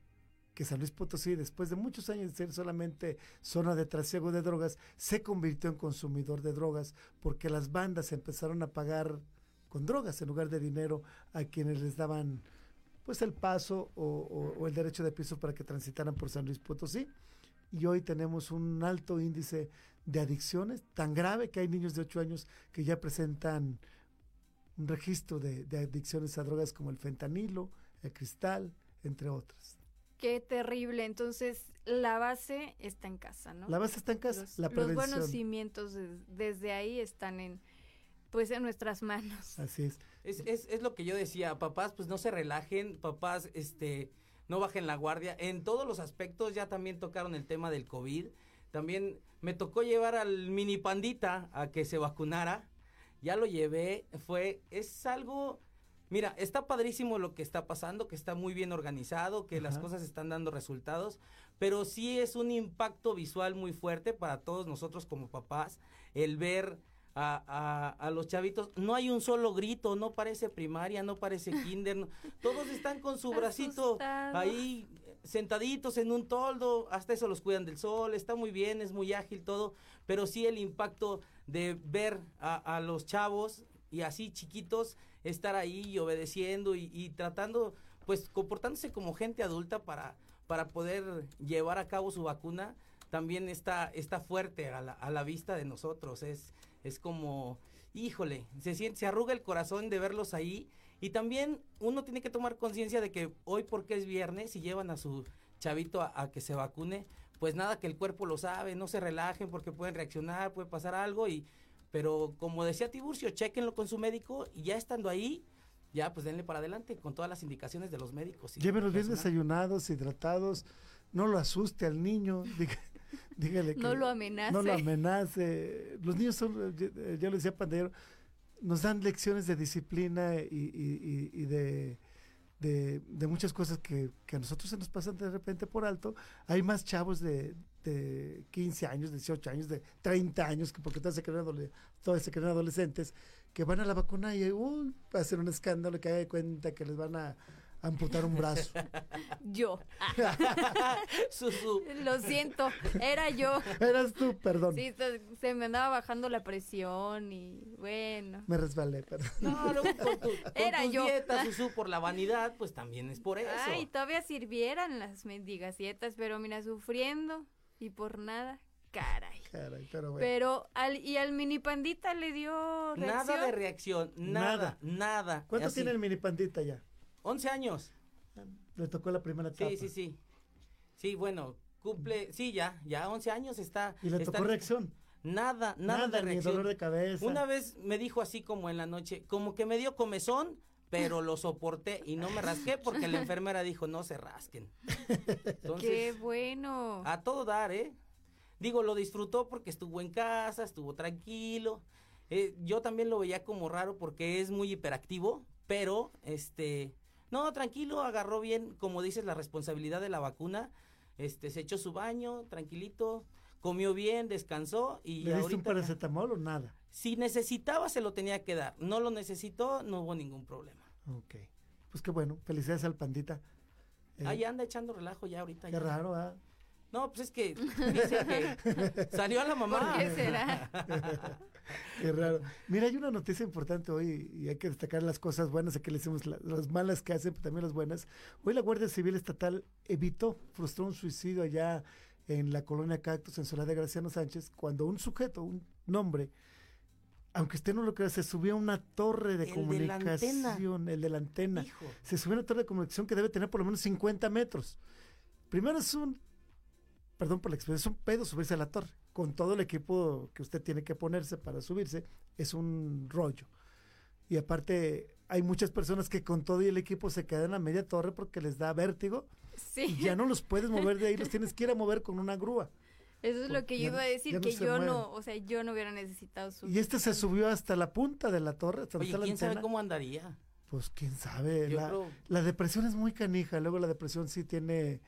que San Luis Potosí, después de muchos años de ser solamente zona de trasiego de drogas, se convirtió en consumidor de drogas porque las bandas empezaron a pagar con drogas en lugar de dinero a quienes les daban pues el paso o, el derecho de piso para que transitaran por San Luis Potosí. Y hoy tenemos un alto índice de adicciones, tan grave que hay niños de 8 años que ya presentan un registro de, de adicciones a drogas como el fentanilo, el cristal, entre otras. Qué terrible. Entonces, la base está en casa, ¿no? La base está en casa, Los, la los buenos cimientos des- desde ahí están en, pues, en nuestras manos. Así es. Es, es, es lo que yo decía, papás, pues no se relajen, papás, este, no bajen la guardia. En todos los aspectos ya también tocaron el tema del COVID. También me tocó llevar al mini pandita a que se vacunara. Ya lo llevé, fue, es algo, mira, está padrísimo lo que está pasando, que está muy bien organizado, que las cosas están dando resultados, pero sí es un impacto visual muy fuerte para todos nosotros como papás, el ver a, a- a los chavitos, no hay un solo grito, no parece primaria, no parece kinder, no- todos están con su bracito ahí sentaditos en un toldo, hasta eso los cuidan del sol, está muy bien, es muy ágil todo, pero sí el impacto de ver a, a los chavos y así chiquitos estar ahí y obedeciendo y, tratando, pues comportándose como gente adulta para, para poder llevar a cabo su vacuna, también está, está fuerte a la, vista de nosotros, es, es como, híjole, se siente, arruga el corazón de verlos ahí. Y también uno tiene que tomar conciencia de que hoy porque es viernes y llevan a su chavito a, a que se vacune, pues nada que el cuerpo lo sabe, no se relajen porque pueden reaccionar, puede pasar algo y pero como decía Tiburcio, chequenlo con su médico y ya estando ahí, ya pues denle para adelante con todas las indicaciones de los médicos. y Llévenos bien desayunados, hidratados, no lo asuste al niño, diga- dígale que No lo amenace. No lo amenace. Los niños son, eh, yo, yo le decía Pandero, nos dan lecciones de disciplina y, y- y- y de, de, de muchas cosas que, que a nosotros se nos pasan de repente por alto. Hay más chavos de, de 15 años, 18 años, de 30 años, que porque todos se creen, se creen adolescentes, que van a la vacuna y a ser un escándalo que haga de cuenta que les van a amputar un brazo. Yo. Susu. Lo siento, era yo. Eras tú, perdón. Sí, se, se me andaba bajando la presión y bueno. Me resbalé, perdón. No, luego con, tu, con Era tus yo. dietas, Susu, por la vanidad, pues también es por eso. Ay, todavía sirvieran las mendigas dietas, pero mira, sufriendo y por nada, caray. Caray, pero bueno. Pero al y al mini pandita le dio reacción. Nada de reacción, nada, nada. ¿Cuánto Así. tiene el mini pandita ya? 11 años. Le tocó la primera etapa. Sí, sí, sí. Sí, bueno, cumple, sí, ya, ya 11 años está. ¿Y le está tocó reacción? Nada, nada, Nada, de ni reacción. dolor de cabeza. Una vez me dijo así como en la noche, como que me dio comezón, pero lo soporté y no me rasqué porque la enfermera dijo, no se rasquen. Entonces, Qué bueno. a todo dar, ¿eh? Digo, lo disfrutó porque estuvo en casa, estuvo tranquilo. Eh, yo también lo veía como raro porque es muy hiperactivo, pero este, no, tranquilo, agarró bien, como dices, la responsabilidad de la vacuna. Este, se echó su baño, tranquilito, comió bien, descansó y ¿Le diste un ahorita paracetamol o nada? si necesitaba se lo tenía que dar, no lo necesitó, no hubo ningún problema. Ok. Pues qué bueno. Felicidades al pandita. Eh, Ahí anda echando relajo ya ahorita. Qué ya. raro, ¿ah? No, pues es que dice que salió a la mamá. ¿Por qué será? Qué raro. Mira, hay una noticia importante hoy y hay que destacar las cosas buenas, aquí le decimos la- las malas que hacen, pero también las buenas. Hoy la Guardia Civil Estatal evitó, frustró un suicidio allá en la colonia Cactus, en Soledad de Graciano Sánchez, cuando un sujeto, un hombre, aunque usted no lo crea, se subió a una torre de El comunicación, el de la antena. Hijo. Se subió a una torre de comunicación que debe tener por lo menos 50 metros. Primero es un, perdón por la expresión, es un pedo subirse a la torre. Con todo el equipo que usted tiene que ponerse para subirse, es un rollo. Y aparte, hay muchas personas que con todo y el equipo se quedan a media torre porque les da vértigo. Sí. Y ya no los puedes mover de ahí, los tienes que ir a mover con una grúa. Eso es lo que yo iba a decir, no que yo mueven. no, o sea, yo no hubiera necesitado su... Y este se subió hasta la punta de la torre, hasta Oye, la quién sabe antena. cómo andaría. Pues quién sabe. La, creo- la depresión es muy canija. Luego la depresión sí tiene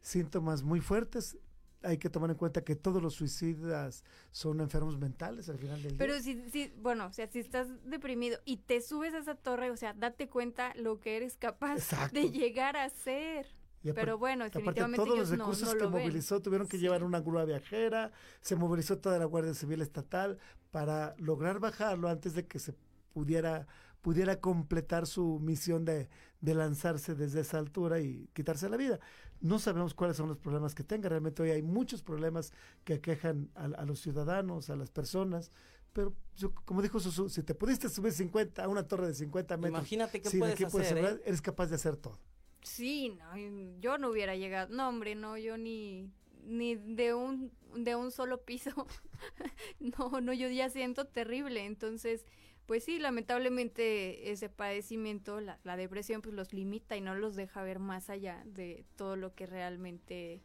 síntomas muy fuertes. Hay que tomar en cuenta que todos los suicidas son enfermos mentales al final del Pero día. si, si, bueno, o sea, si estás deprimido y te subes a esa torre, o sea, date cuenta lo que eres capaz Exacto. de llegar a ser. Y aparte- Pero bueno, aparte definitivamente todos ellos los recursos no que lo ven. movilizó tuvieron que llevar una grúa viajera, se movilizó toda la Guardia Civil Estatal para lograr bajarlo antes de que se pudiera pudiera completar su misión de, de lanzarse desde esa altura y quitarse la vida. No sabemos cuáles son los problemas que tenga. Realmente hoy hay muchos problemas que aquejan a, a los ciudadanos, a las personas. Pero yo, como dijo Susu, si te pudiste subir 50 a una torre de 50 metros, Imagínate qué puedes equipo de hacer, ¿eh? eres capaz de hacer todo. Sí, no, yo no hubiera llegado. No, hombre, no, yo ni ni de un de un solo piso. no, no, yo ya siento terrible, entonces pues sí, lamentablemente ese padecimiento, la, la depresión, pues los limita y no los deja ver más allá de todo lo que realmente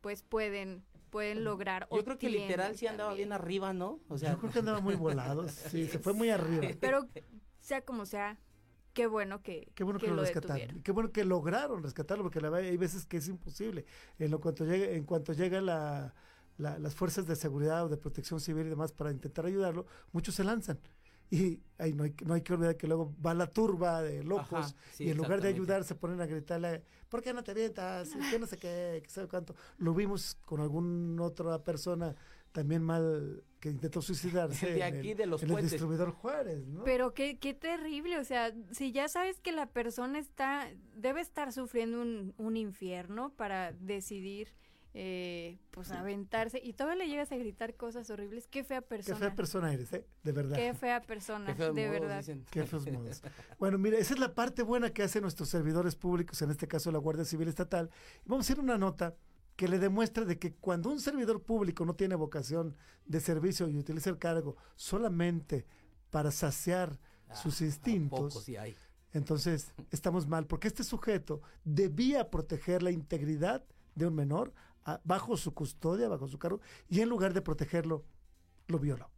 pues pueden pueden lograr. Yo creo que literal sí andaba bien arriba, ¿no? O sea, yo creo que andaba muy volado, sí, se fue muy arriba. Pero sea como sea, qué bueno que qué bueno que, lo, rescataron qué bueno que lograron rescatarlo porque la hay veces que es imposible en lo cuanto llegue en cuanto llega la, las fuerzas de seguridad o de protección civil y demás para intentar ayudarlo muchos se lanzan y ahí no hay, no hay que olvidar que luego va la turba de locos y en lugar de ayudar se ponen a gritarle, ¿por qué no te avientas? ¿Qué no sé qué? ¿Qué sabe cuánto? Lo vimos con alguna otra persona también mal que intentó suicidarse de aquí, en el, de los en el distribuidor Juárez, ¿no? Pero qué, qué terrible, o sea, si ya sabes que la persona está, debe estar sufriendo un, un infierno para decidir eh, pues aventarse y todavía le llegas a gritar cosas horribles. Qué fea persona. Qué fea persona eres, ¿eh? De verdad. Qué fea persona, de verdad. Qué feos modos. Bueno, mira, esa es la parte buena que hacen nuestros servidores públicos, en este caso la Guardia Civil Estatal. Vamos a hacer una nota que le demuestra de que cuando un servidor público no tiene vocación de servicio y utiliza el cargo solamente para saciar ah, sus instintos, entonces estamos mal, porque este sujeto debía proteger la integridad de un menor bajo su custodia, bajo su cargo, y en lugar de protegerlo, lo violó.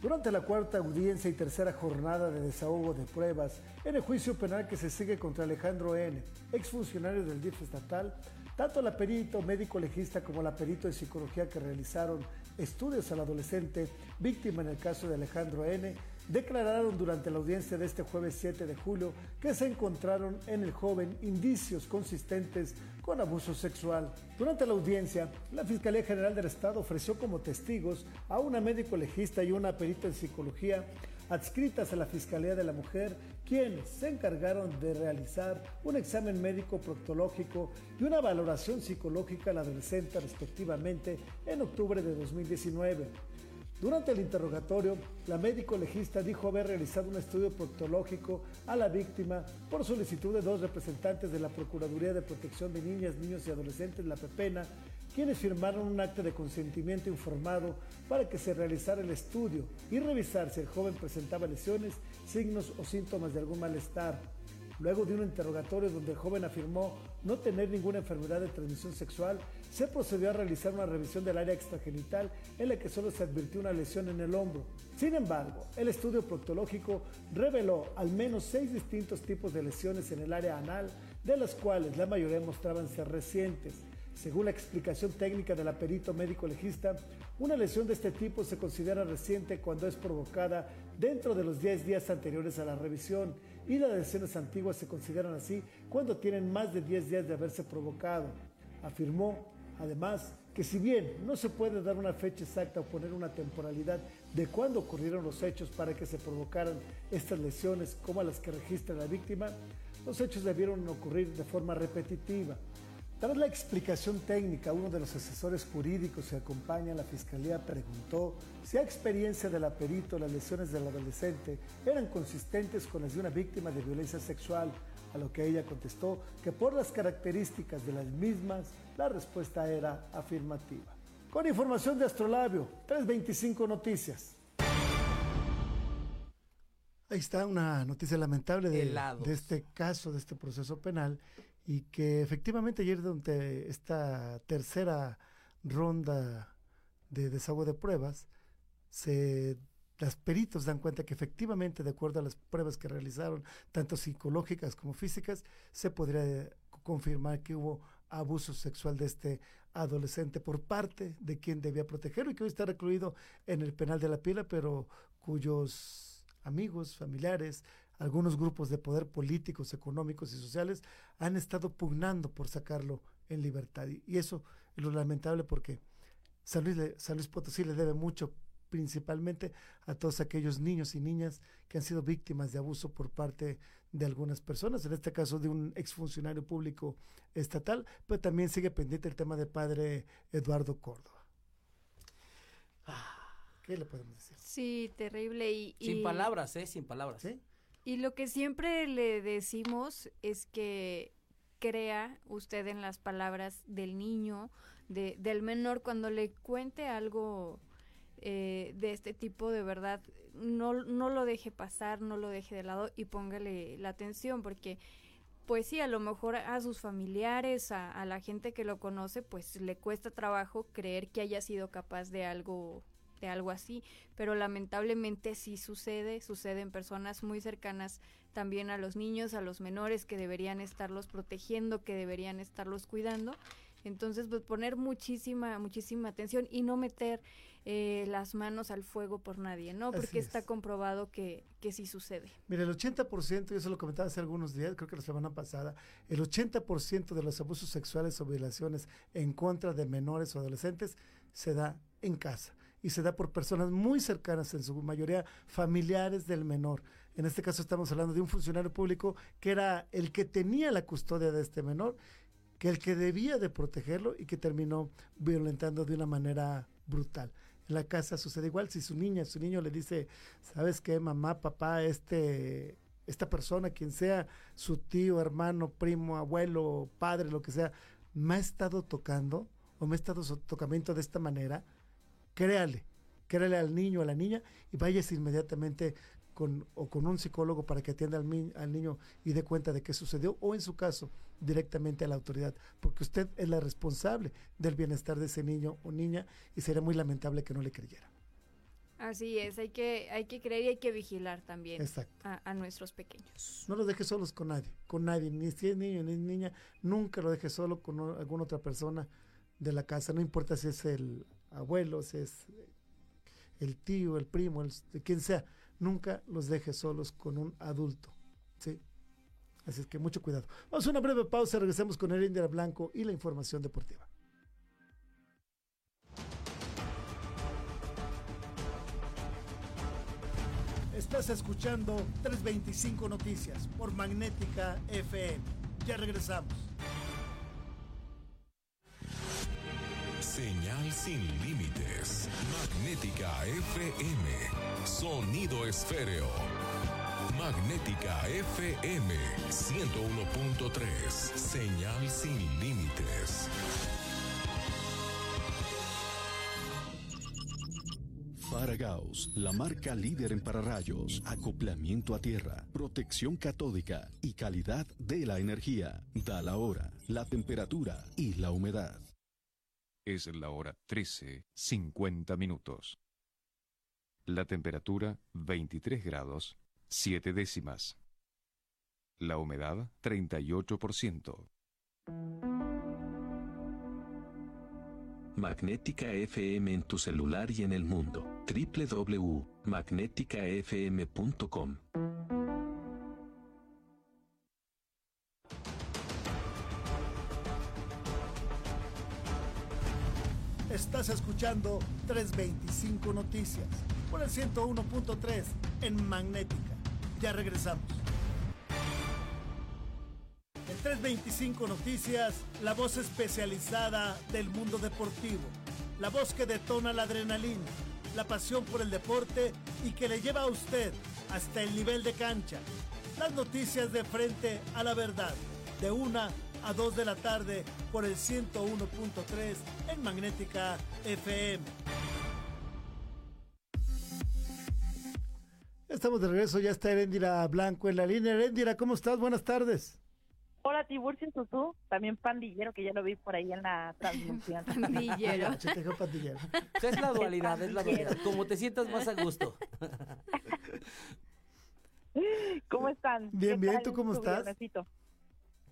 Durante la cuarta audiencia y tercera jornada de desahogo de pruebas en el juicio penal que se sigue contra Alejandro N., exfuncionario del DIF estatal, tanto la perito médico legista como la perito de psicología que realizaron estudios al adolescente víctima en el caso de Alejandro N., declararon durante la audiencia de este jueves 7 de julio que se encontraron en el joven indicios consistentes con abuso sexual. Durante la audiencia, la Fiscalía General del Estado ofreció como testigos a una médico legista y una perita en psicología adscritas a la Fiscalía de la Mujer, quienes se encargaron de realizar un examen médico proctológico y una valoración psicológica al adolescente respectivamente en octubre de 2019. Durante el interrogatorio, la médico legista dijo haber realizado un estudio proctológico a la víctima por solicitud de dos representantes de la Procuraduría de Protección de Niñas, Niños y Adolescentes, la PEPENA, quienes firmaron un acta de consentimiento informado para que se realizara el estudio y revisar si el joven presentaba lesiones, signos o síntomas de algún malestar. Luego de un interrogatorio donde el joven afirmó no tener ninguna enfermedad de transmisión sexual, se procedió a realizar una revisión del área extragenital en la que solo se advirtió una lesión en el hombro. Sin embargo, el estudio proctológico reveló al menos seis distintos tipos de lesiones en el área anal, de las cuales la mayoría mostraban ser recientes. Según la explicación técnica de la perito médico legista, una lesión de este tipo se considera reciente cuando es provocada dentro de los 10 días anteriores a la revisión y las lesiones antiguas se consideran así cuando tienen más de 10 días de haberse provocado. Afirmó, además, que si bien no se puede dar una fecha exacta o poner una temporalidad de cuándo ocurrieron los hechos para que se provocaran estas lesiones como las que registra la víctima, los hechos debieron ocurrir de forma repetitiva. Tras la explicación técnica, uno de los asesores jurídicos que acompaña a la fiscalía preguntó si a experiencia de la perito las lesiones del adolescente eran consistentes con las de una víctima de violencia sexual, a lo que ella contestó que por las características de las mismas, la respuesta era afirmativa. Con información de Astrolabio, 325 Noticias. Ahí está una noticia lamentable de, de este caso, de este proceso penal y que efectivamente ayer durante esta tercera ronda de desahogo de pruebas, se, las peritos dan cuenta que efectivamente, de acuerdo a las pruebas que realizaron, tanto psicológicas como físicas, se podría confirmar que hubo abuso sexual de este adolescente por parte de quien debía protegerlo y que hoy está recluido en el penal de la pila, pero cuyos amigos, familiares, algunos grupos de poder políticos, económicos y sociales han estado pugnando por sacarlo en libertad. Y, eso es lo lamentable porque San Luis, San Luis Potosí le debe mucho principalmente a todos aquellos niños y niñas que han sido víctimas de abuso por parte de algunas personas, en este caso de un exfuncionario público estatal, pero también sigue pendiente el tema de padre Eduardo Córdoba. ¿Qué le podemos decir? Sí, terrible y... Sin palabras, ¿eh? Sin palabras. ¿Sí? Y lo que siempre le decimos es que crea usted en las palabras del niño, de, del menor, cuando le cuente algo eh, de este tipo, de verdad, no, no lo deje pasar, no lo deje de lado y póngale la atención, porque pues sí, a lo mejor a sus familiares, a, a, la gente que lo conoce, pues le cuesta trabajo creer que haya sido capaz de algo de algo así, pero lamentablemente sí sucede, sucede en personas muy cercanas también a los niños, a los menores que deberían estarlos protegiendo, que deberían estarlos cuidando. Entonces, pues poner muchísima, muchísima atención y no meter eh, las manos al fuego por nadie, ¿no? Porque está comprobado que, que sí sucede. Mire, el 80%, yo se lo comentaba hace algunos días, creo que la semana pasada, el 80% de los abusos sexuales o violaciones en contra de menores o adolescentes se da en casa y se da por personas muy cercanas, en su mayoría familiares del menor. En este caso estamos hablando de un funcionario público que era el que tenía la custodia de este menor, que el que debía de protegerlo y que terminó violentando de una manera brutal. En la casa sucede igual, si su niña, su niño le dice, ¿sabes qué, mamá, papá, este, esta persona, quien sea, su tío, hermano, primo, abuelo, padre, lo que sea, me ha estado tocando o me ha estado tocamiento de esta manera, créale, créale al niño o a la niña y váyase inmediatamente con, o con un psicólogo para que atienda al, al, niño y dé cuenta de qué sucedió o en su caso directamente a la autoridad, porque usted es la responsable del bienestar de ese niño o niña y sería muy lamentable que no le creyera. Así es, hay que, hay que creer y hay que vigilar también a, a, nuestros pequeños. No los deje solos con nadie, con nadie, ni si es niño ni niña, nunca lo deje solo con alguna otra persona de la casa, no importa si es el abuelo, si es el tío, el primo, el, quien sea, nunca los deje solos con un adulto. ¿sí? Así es que mucho cuidado. Vamos a una breve pausa, regresamos con el India Blanco y la información deportiva. Estás escuchando 325 Noticias por Magnética FM. Ya regresamos. Señal sin límites. Magnética FM. Sonido esféreo. Magnética FM 101.3. Señal sin límites. Faragaos, la marca líder en pararrayos, acoplamiento a tierra, protección catódica y calidad de la energía. Da la hora, la temperatura y la humedad. Es la hora 13, 50 minutos. La temperatura 23 grados, 7 décimas. La humedad 38%. Magnética FM en tu celular y en el mundo. www.magnéticafm.com. Estás escuchando 325 Noticias por el 101.3 en Magnética. Ya regresamos. En 325 Noticias, la voz especializada del mundo deportivo. La voz que detona la adrenalina, la pasión por el deporte y que le lleva a usted hasta el nivel de cancha. Las noticias de frente a la verdad. De una a 2 de la tarde por el 101.3 en Magnética FM. Estamos de regreso, ya está Erendira Blanco en la línea. Erendira, ¿cómo estás? Buenas tardes. Hola, Tiburcio Tutú, también pandillero, que ya lo vi por ahí en la transmisión. pandillero. pandillero. Es la dualidad, es la dualidad. Como te sientas más a gusto. ¿Cómo están? Bien, bien, ¿tú cómo estás? Viernesito?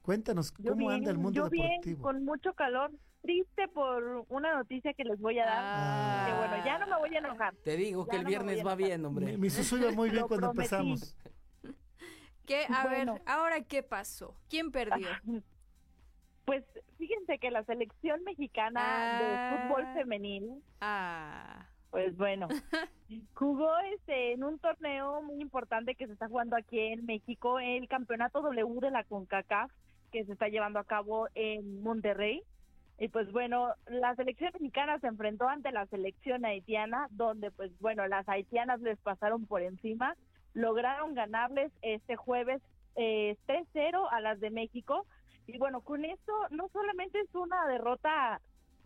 Cuéntanos, ¿cómo anda el mundo yo deportivo? Bien, con mucho calor, triste por una noticia que les voy a dar. Ah. Que bueno, ya no me voy a enojar. Te digo Ya que el no viernes va bien, hombre. Mi, mi susu iba muy bien Lo cuando prometí. empezamos. ¿Qué? A Bueno. ver, ¿ahora qué pasó? ¿Quién perdió? Pues fíjense que la selección mexicana Ah. de fútbol femenil, Ah. pues bueno, jugó este en un torneo muy importante que se está jugando aquí en México, el Campeonato W de la CONCACAF, que se está llevando a cabo en Monterrey. Y pues bueno, la selección mexicana se enfrentó ante la selección haitiana, donde pues bueno, las haitianas les pasaron por encima, lograron ganarles este jueves eh, 3-0 a las de México. Y bueno, con esto no solamente es una derrota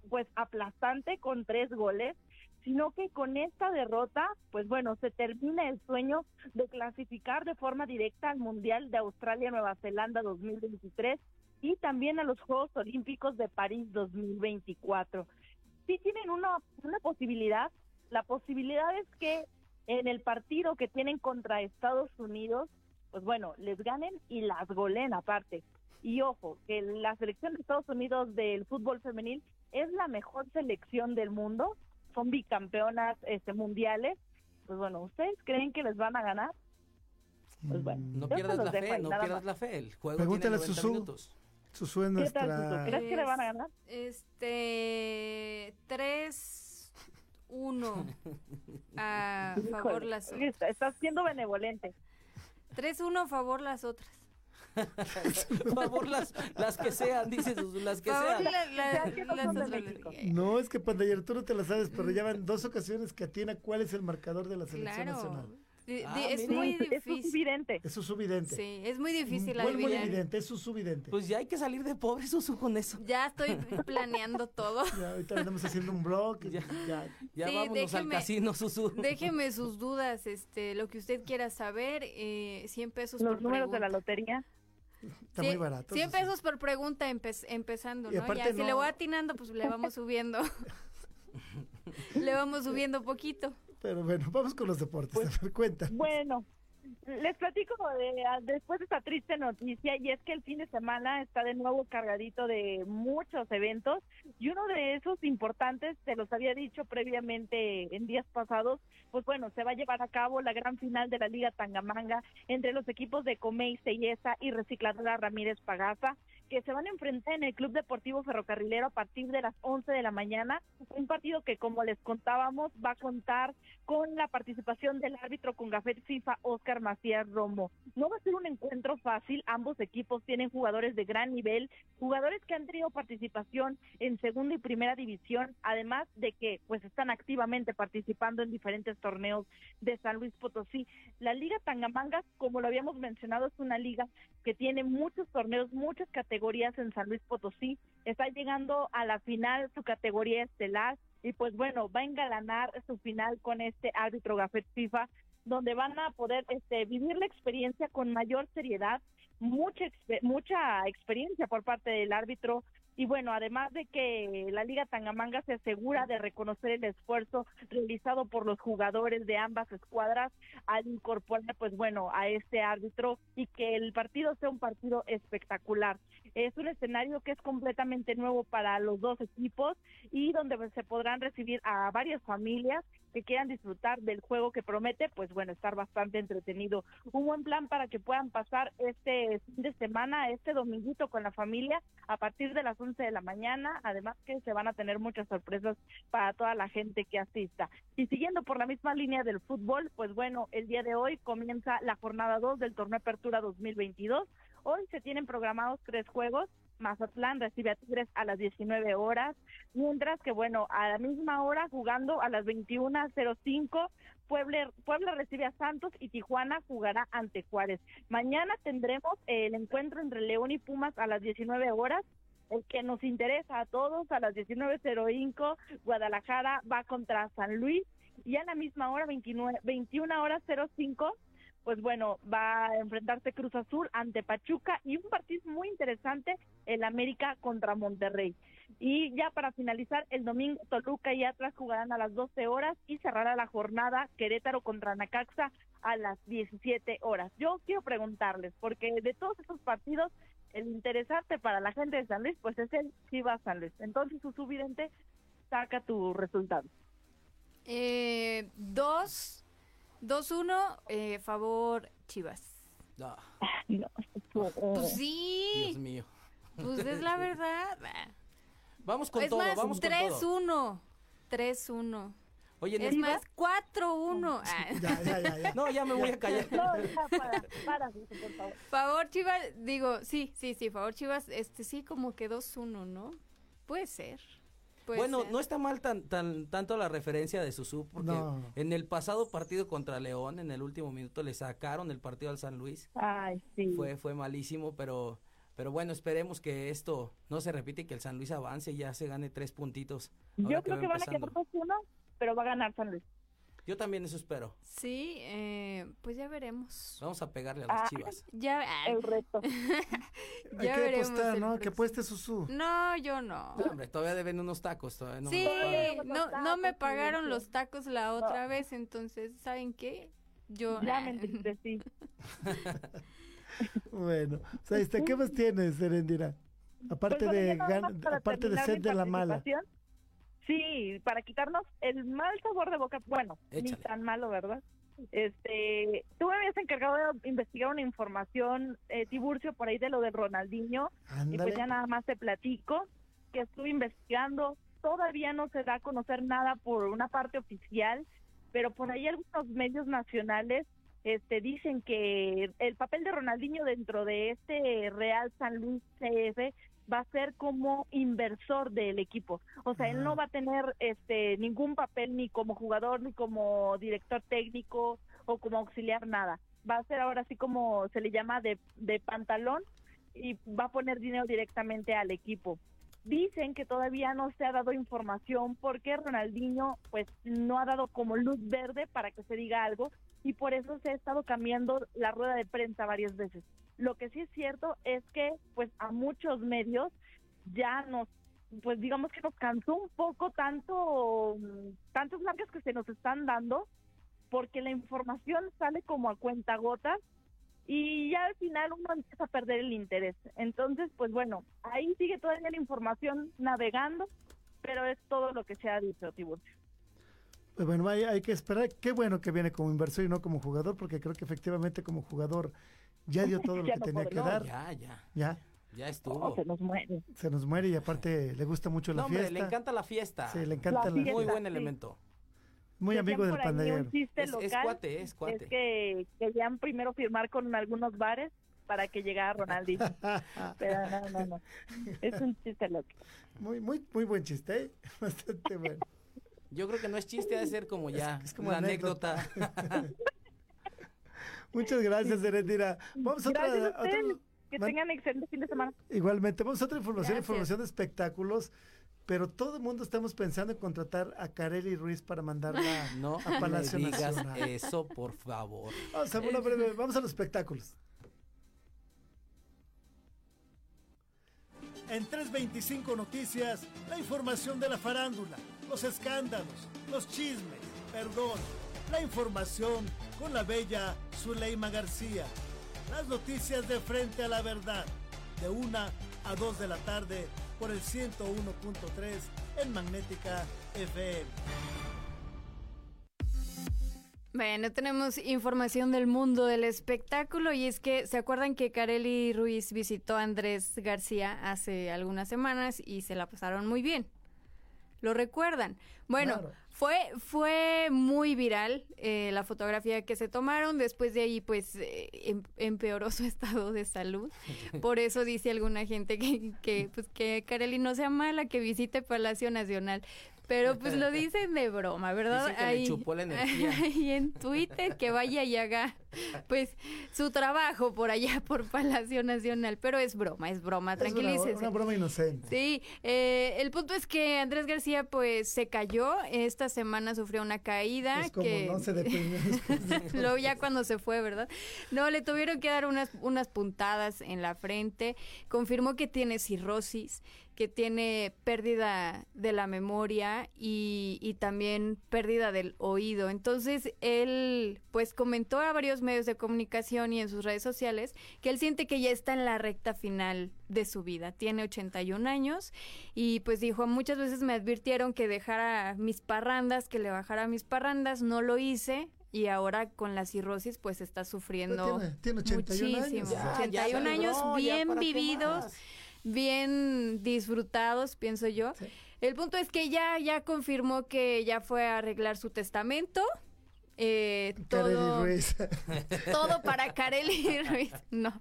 pues aplastante con tres goles, sino que con esta derrota, pues bueno, se termina el sueño de clasificar de forma directa al Mundial de Australia-Nueva Zelanda 2023 y también a los Juegos Olímpicos de París 2024. Sí tienen una, una posibilidad, la posibilidad es que en el partido que tienen contra Estados Unidos, pues bueno, les ganen y las goleen aparte. Y ojo, que la selección de Estados Unidos del fútbol femenil es la mejor selección del mundo, son bicampeonas este, mundiales. Pues bueno, ¿ustedes creen que les van a ganar? Pues bueno, No pierdas la fe, ahí, no pierdas más. la fe. El juego Pregúntale a tiene 90 Susu. minutos. Susu es ¿Qué tal, nuestra... Susu? ¿Crees que le van a ganar? Este 3 1 a Híjole, favor las otras. está- Estás siendo benevolente. 3 1 a favor las otras. Por favor, las, las que sean, dice Susu, las que Favor, sean. la- la- no es que Pandayer, tú no te la sabes, pero ya van dos ocasiones que atina cuál es el marcador de la selección Claro. nacional. Ah, es mira. muy Sí, es difícil. evidente. Es subidente. Sí, es muy difícil ¿Cuál muy adivinar. evidente? Es su subidente. Pues ya hay que salir de pobre, Susu, con eso. Ya estoy planeando todo. Ya, ahorita andamos haciendo un blog. Ya. ya. Ya Sí, vámonos al déjeme- casino, Susu. Déjeme sus dudas, este, lo que usted quiera saber, eh, 100 pesos Los por números de la pregunta. lotería. Está Sí, muy barato. 100 eso sí. pesos por pregunta empe- empezando, Y ¿no? aparte Ya, si le voy atinando, pues le vamos subiendo. le vamos subiendo poquito. Pero bueno, vamos con los deportes. Pues, a ver, cuenta. Bueno, les platico de, a- después de esta triste noticia y es que el fin de semana está de nuevo cargadito de muchos eventos y uno de esos importantes, se los había dicho previamente en días pasados, pues bueno, se va a llevar a cabo la gran final de la Liga Tangamanga entre los equipos de Comey, Seyesa y Recicladora Ramírez Pagaza que se van a enfrentar en el Club Deportivo Ferrocarrilero a partir de las 11 de la mañana. Un partido que, como les contábamos, va a contar con la participación del árbitro con gafet FIFA, Oscar Macías Romo. No va a ser un encuentro fácil, ambos equipos tienen jugadores de gran nivel, jugadores que han tenido participación en segunda y primera división, además de que pues están activamente participando en diferentes torneos de San Luis Potosí. La Liga Tangamanga, como lo habíamos mencionado, es una liga que tiene muchos torneos, muchas categorías en San Luis Potosí. Está llegando a la final su categoría estelar y pues bueno, va a engalanar su final con este árbitro Gafet FIFA donde van a poder este, vivir la experiencia con mayor seriedad, mucha mucha experiencia por parte del árbitro y bueno, además de que la Liga Tangamanga se asegura de reconocer el esfuerzo realizado por los jugadores de ambas escuadras al incorporar, pues bueno, a este árbitro y que el partido sea un partido espectacular. Es un escenario que es completamente nuevo para los dos equipos y donde pues, se podrán recibir a varias familias que quieran disfrutar del juego que promete, pues bueno, estar bastante entretenido. Un buen plan para que puedan pasar este fin de semana, este dominguito con la familia a partir de las 11 de la mañana, además que se van a tener muchas sorpresas para toda la gente que asista. Y siguiendo por la misma línea del fútbol, pues bueno, el día de hoy comienza la jornada 2 del torneo Apertura 2022. Hoy se tienen programados tres juegos. Mazatlán recibe a Tigres a las 19 horas, mientras que, bueno, a la misma hora, jugando a las 21.05, Puebla, Puebla recibe a Santos y Tijuana jugará ante Juárez. Mañana tendremos el encuentro entre León y Pumas a las 19 horas. El que nos interesa a todos, a las 19.05, Guadalajara va contra San Luis y a la misma hora, 29, 21 horas 05, pues bueno, va a enfrentarse Cruz Azul ante Pachuca y un partido muy interesante, el América contra Monterrey. Y ya para finalizar, el domingo Toluca y Atlas jugarán a las 12 horas y cerrará la jornada Querétaro contra Nacaxa a las 17 horas. Yo quiero preguntarles, porque de todos esos partidos, el interesante para la gente de San Luis, pues es el Chivas San Luis. Entonces, su subvidente, saca tu resultado. Eh, dos, dos, uno, eh, favor Chivas. No, No, Pues sí, Dios mío. pues es la verdad. Ah. Vamos con es todo, más, vamos con todo. 3-1. 3-1. Oye, Es Nel- más, 4-1. Ah. Ya, ya, ya, ya. No, ya me voy a callar. No, ya, para, para, por favor. Favor Chivas, digo, sí, sí, sí, favor Chivas, este sí como que 2-1, ¿no? Puede ser. Puede Bueno, ser. no está mal tan, tan tanto la referencia de Susu, porque No. en el pasado partido contra León, en el último minuto le sacaron el partido al San Luis. Ay, sí. Fue, fue malísimo, pero, pero bueno, esperemos que esto no se repite y que el San Luis avance y ya se gane tres puntitos. Yo creo que van a quedar 2-1. pero va a ganar San Luis. Yo también eso espero. Sí, eh, pues ya veremos. Vamos a pegarle a las Ah, chivas. Ya, El reto. Hay ya que veremos apostar, ¿no? Que apueste Susu. No, yo no. No, hombre, todavía deben unos tacos. Todavía no me Sí, no, no me pagaron los tacos la otra vez, entonces, ¿saben qué? Yo... Ya me entristecí. Bueno, o sea, este, ¿qué más tienes, Serendira? Aparte Pues, bueno, de gan- aparte de mi de la mala. Sí, para quitarnos el mal sabor de boca, bueno, ni tan malo, ¿verdad? Este, tú me habías encargado de investigar una información, eh, Tiburcio, por ahí de lo de Ronaldinho, y pues ya nada más te platico que estuve investigando, todavía no se da a conocer nada por una parte oficial, pero por ahí algunos medios nacionales este dicen que el papel de Ronaldinho dentro de este Real San Luis CF va a ser como inversor del equipo. O sea, él no va a tener este ningún papel ni como jugador ni como director técnico o como auxiliar nada. Va a ser ahora así como se le llama de, de pantalón y va a poner dinero directamente al equipo. Dicen que todavía no se ha dado información porque Ronaldinho pues no ha dado como luz verde para que se diga algo y por eso se ha estado cambiando la rueda de prensa varias veces. Lo que sí es cierto es que pues a muchos medios ya nos pues digamos que nos cansó un poco tanto tantas marcas que se nos están dando porque la información sale como a cuentagotas y ya al final uno empieza a perder el interés. Entonces, pues bueno, ahí sigue todavía la información navegando, pero es todo lo que se ha dicho, Tiburcio. Pues bueno, hay, hay que esperar. Qué bueno que viene como inversor y no como jugador, porque creo que efectivamente como jugador ya dio todo lo que no tenía puede, que no, dar. Ya, ya. Ya. Ya No, estuvo. se nos muere. Se nos muere y aparte le gusta mucho la No, hombre, fiesta. le encanta la fiesta. Sí, le encanta la, La fiesta. Muy buen sí. elemento. Muy amigo del pandillero. Es- es cuate, es cuate. que querían primero firmar con algunos bares para que llegara Ronaldinho. Pero no, no, no. Es un chiste loco. Muy, muy, muy buen chiste, ¿eh? Bastante bueno. Yo creo que no es chiste, ha de ser como ya es como una anécdota. anécdota. Muchas gracias, Erendira. Vamos a otra, a. Que man- tengan excelente fin de semana. Igualmente, vamos a otra información, Gracias. información de espectáculos, pero todo el mundo estamos pensando en contratar a Kareli Ruiz para mandarla No a me Palacio digas Nacional. eso, por favor. Vamos a, una breve- vamos a los espectáculos. En 325 Noticias, la información de la farándula, los escándalos, los chismes, perdón, la información con la bella Zuleima García. Las noticias de frente a la verdad, de 1 a 2 de la tarde por el 101.3 en Magnética FM. Bueno, tenemos información del mundo del espectáculo y es que se acuerdan que Kareli Ruiz visitó a Andrés García hace algunas semanas y se la pasaron muy bien. ¿Lo recuerdan? Bueno, Claro. Fue, fue muy viral eh, la fotografía que se tomaron. Después de ahí, pues, eh, em- empeoró su estado de salud. Por eso dice alguna gente que, que, pues, que Kareli no sea mala, que visite Palacio Nacional. Pero pues lo dicen de broma, ¿verdad? Dicen que le chupó la energía. ahí en Twitter que vaya y haga pues su trabajo por allá por Palacio Nacional. Pero es broma, es broma, Es una, tranquilícese. una broma inocente. Sí, eh, el punto es que Andrés García pues se cayó, esta semana sufrió una caída Pues como que no se deprimió de ya cuando se fue, ¿verdad? No, le tuvieron que dar unas, unas puntadas en la frente, confirmó que tiene cirrosis, que tiene pérdida de la memoria y, y también pérdida del oído. Entonces, él pues comentó a varios medios de comunicación y en sus redes sociales que él siente que ya está en la recta final de su vida. Tiene 81 años y pues dijo, muchas veces me advirtieron que dejara mis parrandas, que le bajara mis parrandas, no lo hice. Y ahora con la cirrosis pues está sufriendo tiene- tiene 81 años. muchísimo. Ya, 81 ya años bien vividos, bien disfrutados, pienso yo. El punto es que ya, ya confirmó que ya fue a arreglar su testamento. Eh, todo, Ruiz. todo para Kareli Ruiz. No,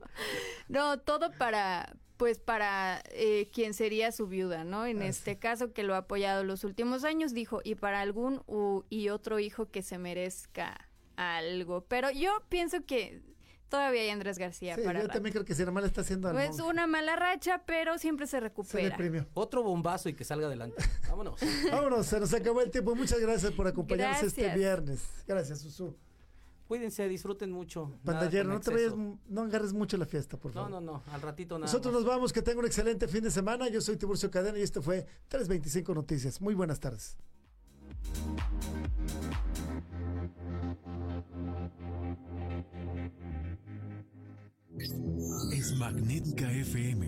no, todo para, pues para eh, quien sería su viuda, ¿no? En este caso, que lo ha apoyado los últimos años, dijo, y para algún u- y otro hijo que se merezca algo. Pero yo pienso que Todavía hay Andrés García Sí, para yo rato. también creo que si mal está haciendo al Es monje. una mala racha, pero siempre se Se recupera. deprimió. Otro bombazo y que salga adelante. Vámonos. Vámonos, se nos acabó el tiempo. Muchas gracias por acompañarnos este viernes. Gracias, Susu. Cuídense, disfruten mucho. con no te vayas, no agarres mucho la fiesta, por No, favor. no, no, al ratito nada. Nosotros más. nos vamos, que tengan un excelente fin de semana. Yo soy Tiburcio Cadena y esto fue 325 Noticias. Muy buenas tardes. Es Magnética FM.